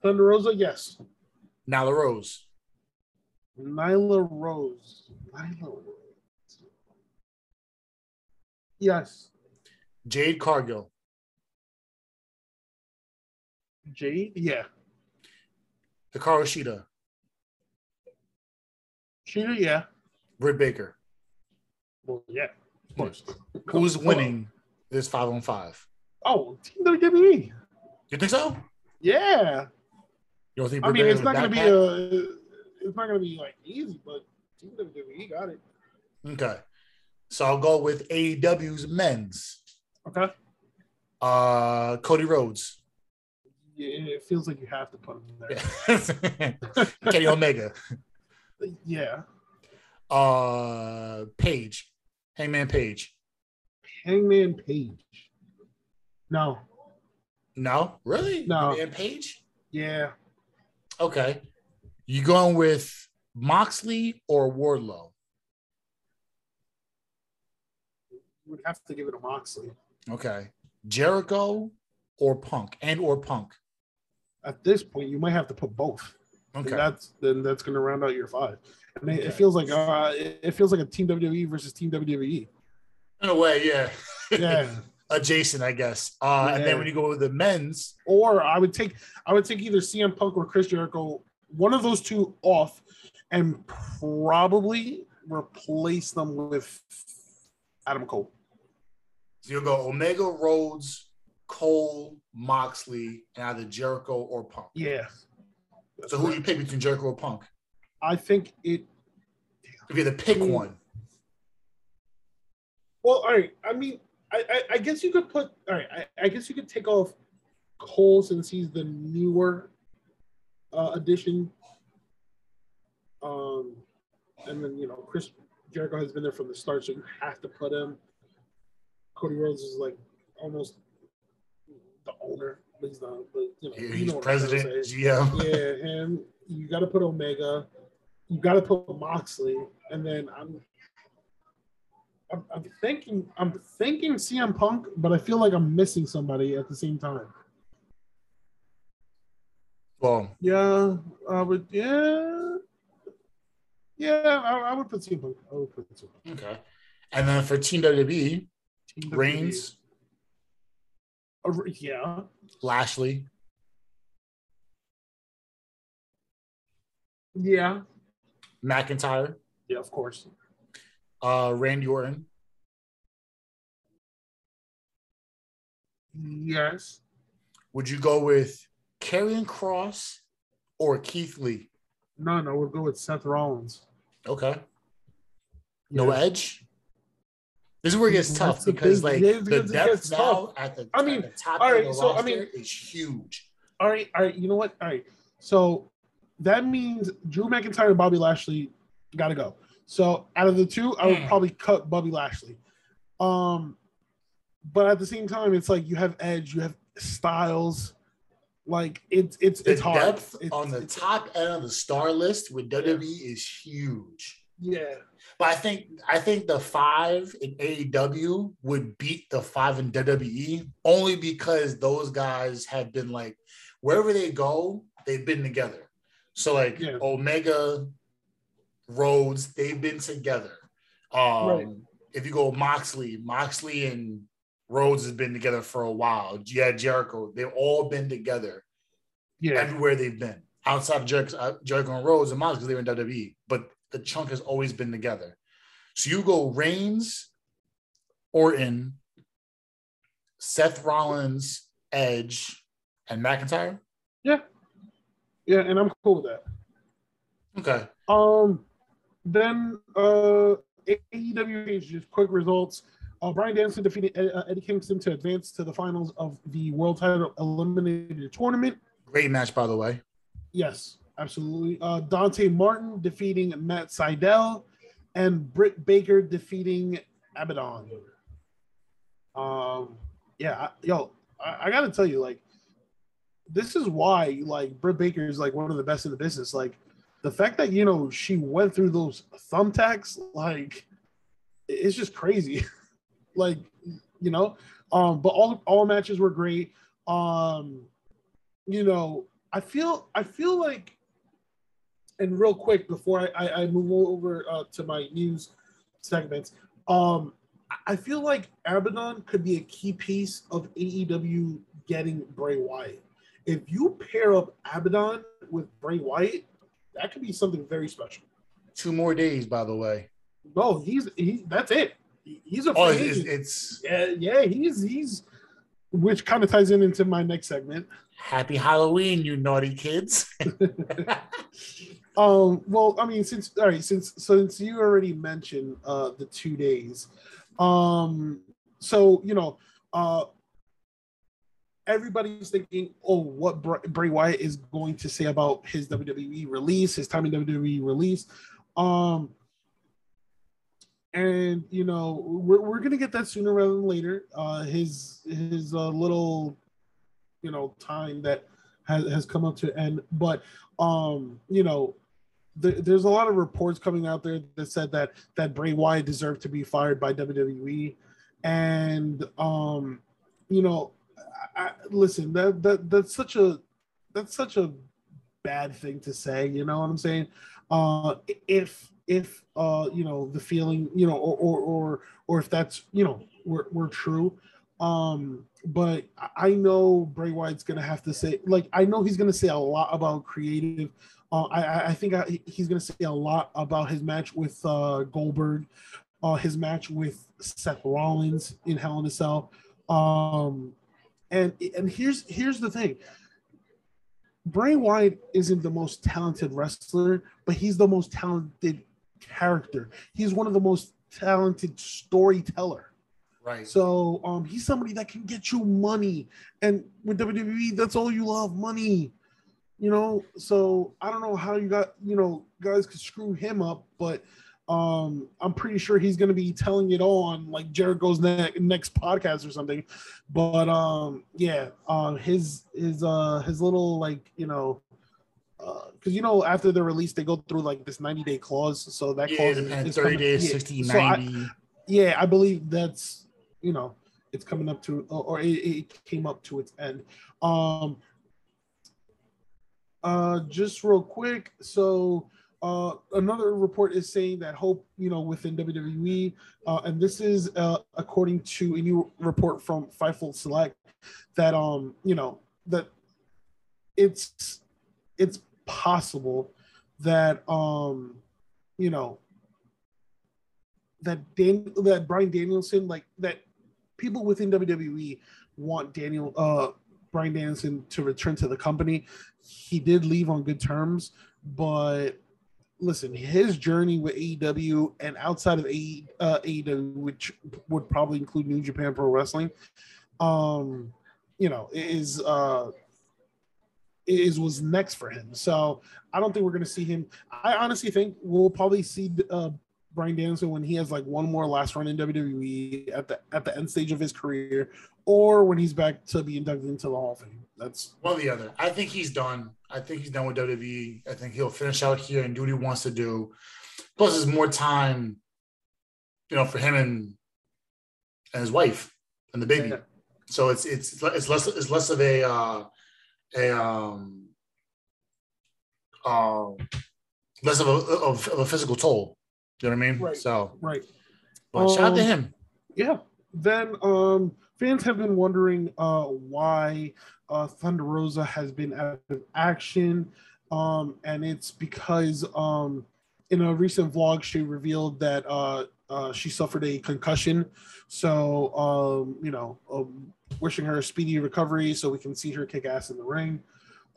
Thunder Rosa, yes. Nyla Rose, Nyla Rose. Nyla Rose. Yes. Jade Cargill, Jade, yeah. Hikaru Shida, Sheeta, yeah. Britt Baker. Well, yeah. Of course. Who's winning this five on five? Oh, Team WWE. You think so? Yeah. You don't think I mean, Baker it's not going to be a. It's not going to be like easy, but Team WWE got it. Okay. So I'll go with AEW's men's. Okay. Uh, Cody Rhodes. Yeah, it feels like you have to put him in there. [LAUGHS] Kenny Omega. [LAUGHS] Yeah. Uh, Page. Hangman Page. Hangman Page. No. No, really? No. Hangman Page. Yeah. Okay. You going with Moxley or Wardlow? Would have to give it to Moxley. Okay. Jericho or Punk and or Punk. At this point, you might have to put both. Okay. And that's then that's going to round out your five. I mean, Okay. it feels like uh, it, it feels like a Team WWE versus Team WWE. In a way, yeah. Yeah. [LAUGHS] Adjacent, I guess. Uh, And then when you go with the men's, or I would take I would take either CM Punk or Chris Jericho, one of those two off, and probably replace them with Adam Cole. so you'll go Omega, Rhodes, Cole, Moxley, and either Jericho or Punk. Yeah. So who do you pick between Jericho or Punk? I think it. If you had to pick Hmm. one. Well, all right. I mean, I, I, I guess you could put. All right. I, I guess you could take off Cole since he's the newer uh, addition. Um, and then you know Chris Jericho has been there from the start, so you have to put him. Cody Rhodes is like almost the owner, he's not. But you know, you He's know what I'm trying to president. GM. [LAUGHS] Yeah, him. You got to put Omega. You got to put Moxley, and then I'm, I'm, I'm thinking, I'm thinking CM Punk, but I feel like I'm missing somebody at the same time. Well, Yeah, I would. Yeah, yeah, I, I would put CM Punk. I would put CM Punk. okay. And then for Team WWE, Team Reigns, WWE. Yeah, Lashley, yeah, McIntyre, yeah. Of course. uh, Randy Orton, Yes. would you go with Karrion Kross or Keith Lee? No, no, we'll go with Seth Rollins. Okay. No Yeah. edge. This is where it gets tough because, thing. like, Yeah, the depth now tough. at the, I mean, the top all of the so, I mean- is huge. All right, all right. You know what? All right. So that means Drew McIntyre and Bobby Lashley got to go. So out of the two, I would Hmm. probably cut Bobby Lashley. Um, but at the same time, it's like you have Edge, you have Styles. Like it's it's The it's hard. depth It's- on the top end of the star list with WWE is huge. Yeah, But I think I think the five in AEW would beat the five in WWE only because those guys have been like wherever they go, they've been together. So like Yeah. Omega, Rhodes, they've been together. Um, Right. If you go Moxley, Moxley and Rhodes has been together for a while. Yeah, Jericho, they've all been together yeah, everywhere they've been outside of Jericho, uh, Jericho and Rhodes and Moxley, they were in WWE, but the chunk has always been together. So you go Reigns, Orton, Seth Rollins, Edge, and McIntyre. yeah, yeah, and I'm cool with that. Okay. Um, then uh, AEW just quick results. Uh, Bryan Danielson defeated Ed- uh, Eddie Kingston to advance to the finals of the World Title Eliminator Tournament. Great match, by the way. Yes, absolutely. Uh, Dante Martin defeating Matt Sydal, and Britt Baker defeating Abadon. Um, yeah, yo, I, I gotta tell you, like, this is why, like, Britt Baker is like one of the best in the business. Like, the fact that you know she went through those thumbtacks, like, it's just crazy. [LAUGHS] like, you know, um, but all all matches were great. Um, you know, I feel I feel like, and real quick before I, I, I move over uh, to my news segments, um, I- I feel like Abadon could be a key piece of AEW getting Bray Wyatt. If you pair up Abadon with Bray Wyatt, that could be something very special. Two more days, by the way. No, he's he. That's it. He's a Oh, free it's, agent. it's yeah, yeah. He's he's, which kind of ties in into my next segment. happy Halloween, you naughty kids. [LAUGHS] [LAUGHS] Um, well, I mean, since all right, since since you already mentioned uh the two days, um, so you know, uh, everybody's thinking, oh, what Bray, Bray Wyatt is going to say about his WWE release, his time in WWE release, um, and you know, we're we're gonna get that sooner rather than later. Uh, his his uh, little, you know, time that has has come up to end, but um, you know, there, there's a lot of reports coming out there that said that that Bray Wyatt deserved to be fired by WWE, and um, you know, I, listen, that that that's such a that's such a bad thing to say. You know what I'm saying? Uh, if if uh, you know the feeling, you know, or or or, or if that's you know we're we're true. Um, but I know Bray Wyatt's gonna have to say, like, I know he's gonna say a lot about creative. Uh, I, I- think I, he's gonna say a lot about his match with uh, Goldberg, uh, his match with Seth Rollins in Hell in a Cell. Um, and and here's here's the thing. Bray Wyatt isn't the most talented wrestler, but he's the most talented character. He's one of the most talented storyteller. right. So um, he's somebody that can get you money, and with WWE, that's all you love, money. You know, so I don't know how you got you know guys could screw him up, but um, I'm pretty sure he's going to be telling it all on like Jericho's ne- next podcast or something. But um, yeah, um, his his uh his little like you know. Because you know, after the release, they go through like this 90 day clause. So that yeah, clause is- depends. is 30 coming- days, yeah. 60, So I- 90. yeah, I believe that's you know it's coming up to or, or it, it came up to its end. Um, uh, just real quick, so uh, another report is saying that Hope, you know, within WWE, uh, and this is uh, according to a new report from Fightful Select, that um, you know, that it's it's possible that um, you know, that Dan that Bryan Danielson like that people within WWE want Daniel uh Bryan Danielson to return to the company. He did leave on good terms, but listen, his journey with AEW and outside of AE, uh, AEW, which would probably include New Japan Pro Wrestling, um, you know, is uh is was next for him. So I don't think we're going to see him. I honestly think we'll probably see uh, Bryan Danielson when he has like one more last run in WWE at the at the end stage of his career, or when he's back to be inducted into the Hall of Fame. That's one or the other. I think he's done. I think he's done with WWE. I think he'll finish out here and do what he wants to do. Plus, there's more time, you know, for him and and his wife and the baby. Yeah. So it's it's it's less it's less of a uh, a um uh, less of a of, of a physical toll. You know what I mean? Right. So right. But um, shout out to um, him. Yeah. Then um fans have been wondering uh why uh Thunder Rosa has been out of action. Um, and it's because um in a recent vlog she revealed that uh uh, she suffered a concussion. So, um, you know, um, wishing her a speedy recovery so we can see her kick ass in the ring.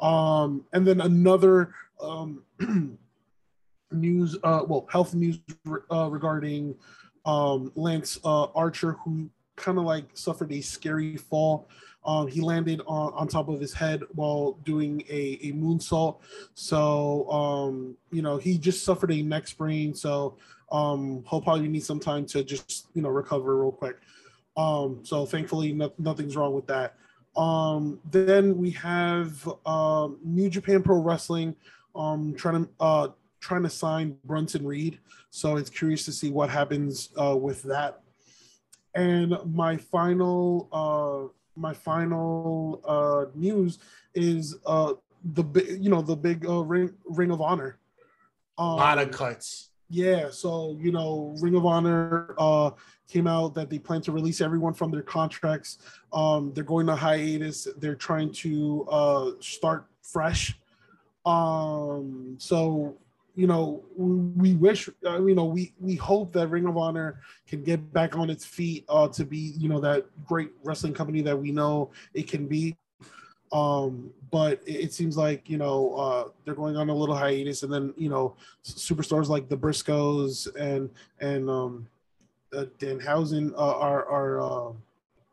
Um, and then another um, [CLEARS THROAT] news, uh, well, health news uh, regarding Lance uh, Archer, who kind of like suffered a scary fall. Um, he landed on, on top of his head while doing a, a moonsault. So, um, you know, he just suffered a neck sprain. So um, he'll probably need some time to just, you know, recover real quick. Um, so thankfully, no, nothing's wrong with that. Um, then we have um, New Japan Pro Wrestling trying to uh, trying to sign Bronson Reed. So it's curious to see what happens uh, with that. And my final uh, my final uh, news is uh, the big you know the big uh, ring Ring of Honor. Um, a lot of cuts. Yeah, so you know, Ring of Honor uh, came out that they plan to release everyone from their contracts. Um, they're going to hiatus. They're trying to uh, start fresh. Um, so you know, we wish, uh, you know, we we hope that Ring of Honor can get back on its feet uh, to be, you know, that great wrestling company that we know it can be. Um, but it, it seems like you know uh, they're going on a little hiatus, and then you know superstars like the Briscoes and and um, uh, Danhausen uh, are are uh,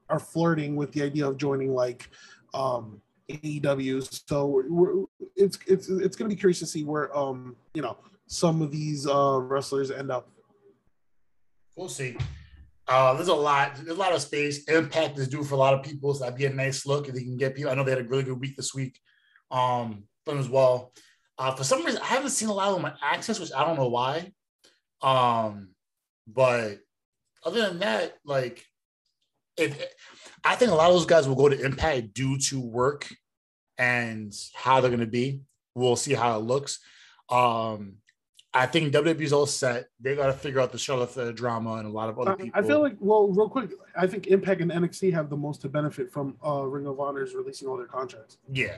are flirting with the idea of joining like um, AEW. So it's it's it's going to be curious to see where um you know some of these uh, wrestlers end up. We'll see. Uh, there's a lot, there's a lot of space. Impact is due for a lot of people, so that'd be a nice look if they can get people. I know they had a really good week this week, um, them as well. Uh, for some reason, I haven't seen a lot of them on AXS, which I don't know why. Um, but other than that, like, if I think a lot of those guys will go to Impact due to work and how they're going to be. We'll see how it looks. Um, I think WWE's all set. They got to figure out the Charlotte drama and a lot of other people. I feel like, well, real quick, I think Impact and NXT have the most to benefit from uh, Ring of Honor's releasing all their contracts. Yeah,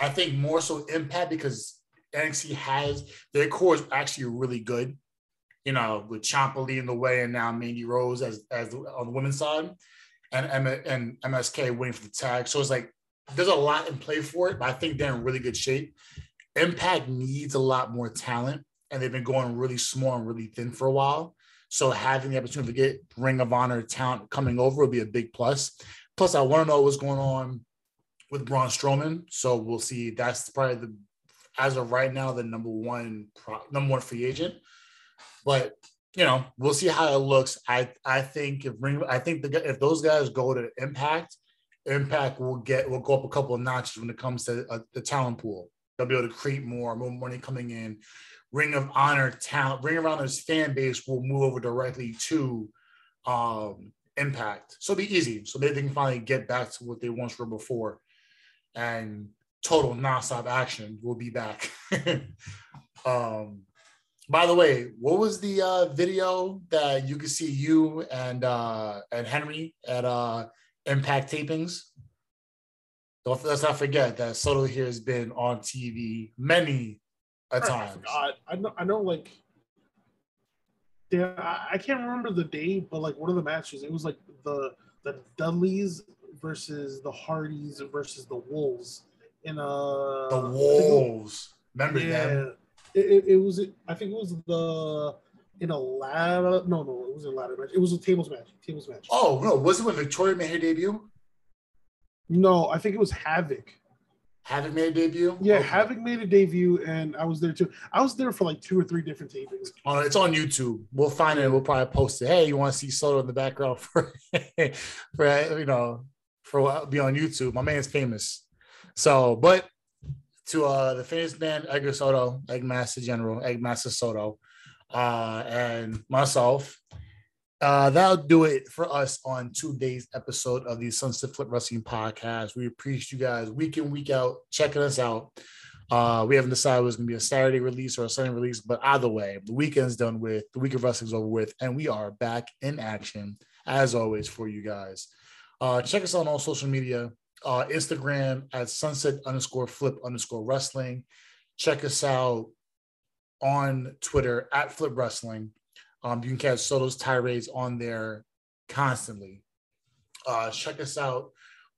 I think more so Impact because NXT has their core is actually really good. You know, with Ciampa leading the way, and now Mandy Rose as as on the women's side, and and MSK waiting for the tag. So it's like there's a lot in play for it, but I think they're in really good shape. Impact needs a lot more talent, and they've been going really small and really thin for a while. So having the opportunity to get Ring of Honor talent coming over will be a big plus. Plus, I want to know what's going on with Braun Strowman. So we'll see. That's probably the as of right now the number one number one free agent. But you know, we'll see how it looks. I I think if Ring, I think the, if those guys go to Impact, Impact will get will go up a couple of notches when it comes to uh, the talent pool. They'll be able to create more, more money coming in. Ring of Honor talent, Ring of Honor's fan base will move over directly to um, Impact. So it'll be easy. So maybe they can finally get back to what they once were before. And total nonstop action will be back. [LAUGHS] um, by the way, what was the uh, video that you could see you and uh, and Henry at uh, Impact tapings. Don't let's not forget that Soto here has been on TV many a times. I, I know, I know, like, yeah, I, can't remember the day, but like one of the matches, it was like the the Dudleys versus the Hardys versus the Wolves in uh the Wolves. Remember yeah, them? It, it, it was. I think it was the in a ladder. No, no, it was a ladder match. It was a tables match. Tables match. Oh no, was it when Victoria made her debut? No, I think it was Havok. Havok made a debut. Yeah, okay. Havok made a debut, and I was there too. I was there for like two or three different tapings. Oh, it's on YouTube. We'll find it. We'll probably post it. Hey, you want to see Soto in the background for, [LAUGHS] for you know, for be on YouTube? My man's famous. So, but to uh the famous man Edgar Soto, Eggmaster General, Eggmaster Soto, uh, and myself. Uh, that'll do it for us on today's episode of the Sunset Flip Wrestling Podcast. We appreciate you guys week in, week out checking us out. Uh, we haven't decided it was going to be a Saturday release or a Sunday release, but either way, the weekend's done with, the week of wrestling's over with, and we are back in action as always for you guys. Uh, check us out on all social media uh, Instagram at sunset underscore flip underscore wrestling. Check us out on Twitter at flip wrestling. Um, you can catch Soto's tirades on there constantly. Uh, check us out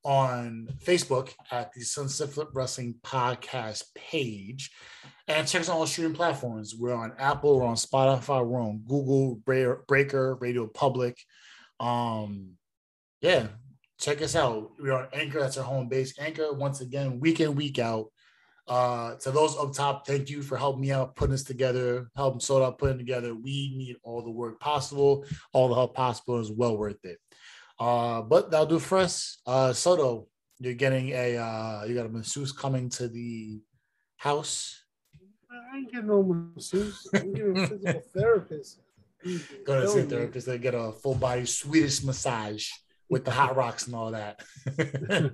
on Facebook at the Sunset Flip Wrestling Podcast page. And check us on all streaming platforms. We're on Apple, we're on Spotify, we're on Google, Breaker, Radio Public. Um, yeah, check us out. We're on Anchor, that's our home base. Anchor, once again, week in, week out. Uh, to those up top, thank you for helping me out putting this together, helping sort out putting together. We need all the work possible, all the help possible is well worth it. Uh, but that'll do for us. Uh, Soto, you're getting a uh, you got a masseuse coming to the house. I ain't getting no masseuse. I'm getting a [LAUGHS] physical therapist. Go to see a therapist. They get a full body Swedish massage with the hot rocks and all that. [LAUGHS]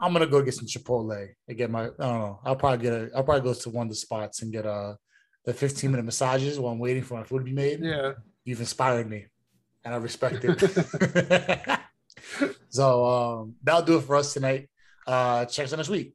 I'm gonna go get some Chipotle and get my. I don't know. I'll probably get a. I'll probably go to one of the spots and get a uh, the 15 minute massages while I'm waiting for my food to be made. Yeah, you've inspired me, and I respect it. [LAUGHS] [LAUGHS] so um, that'll do it for us tonight. Uh, check us out next week.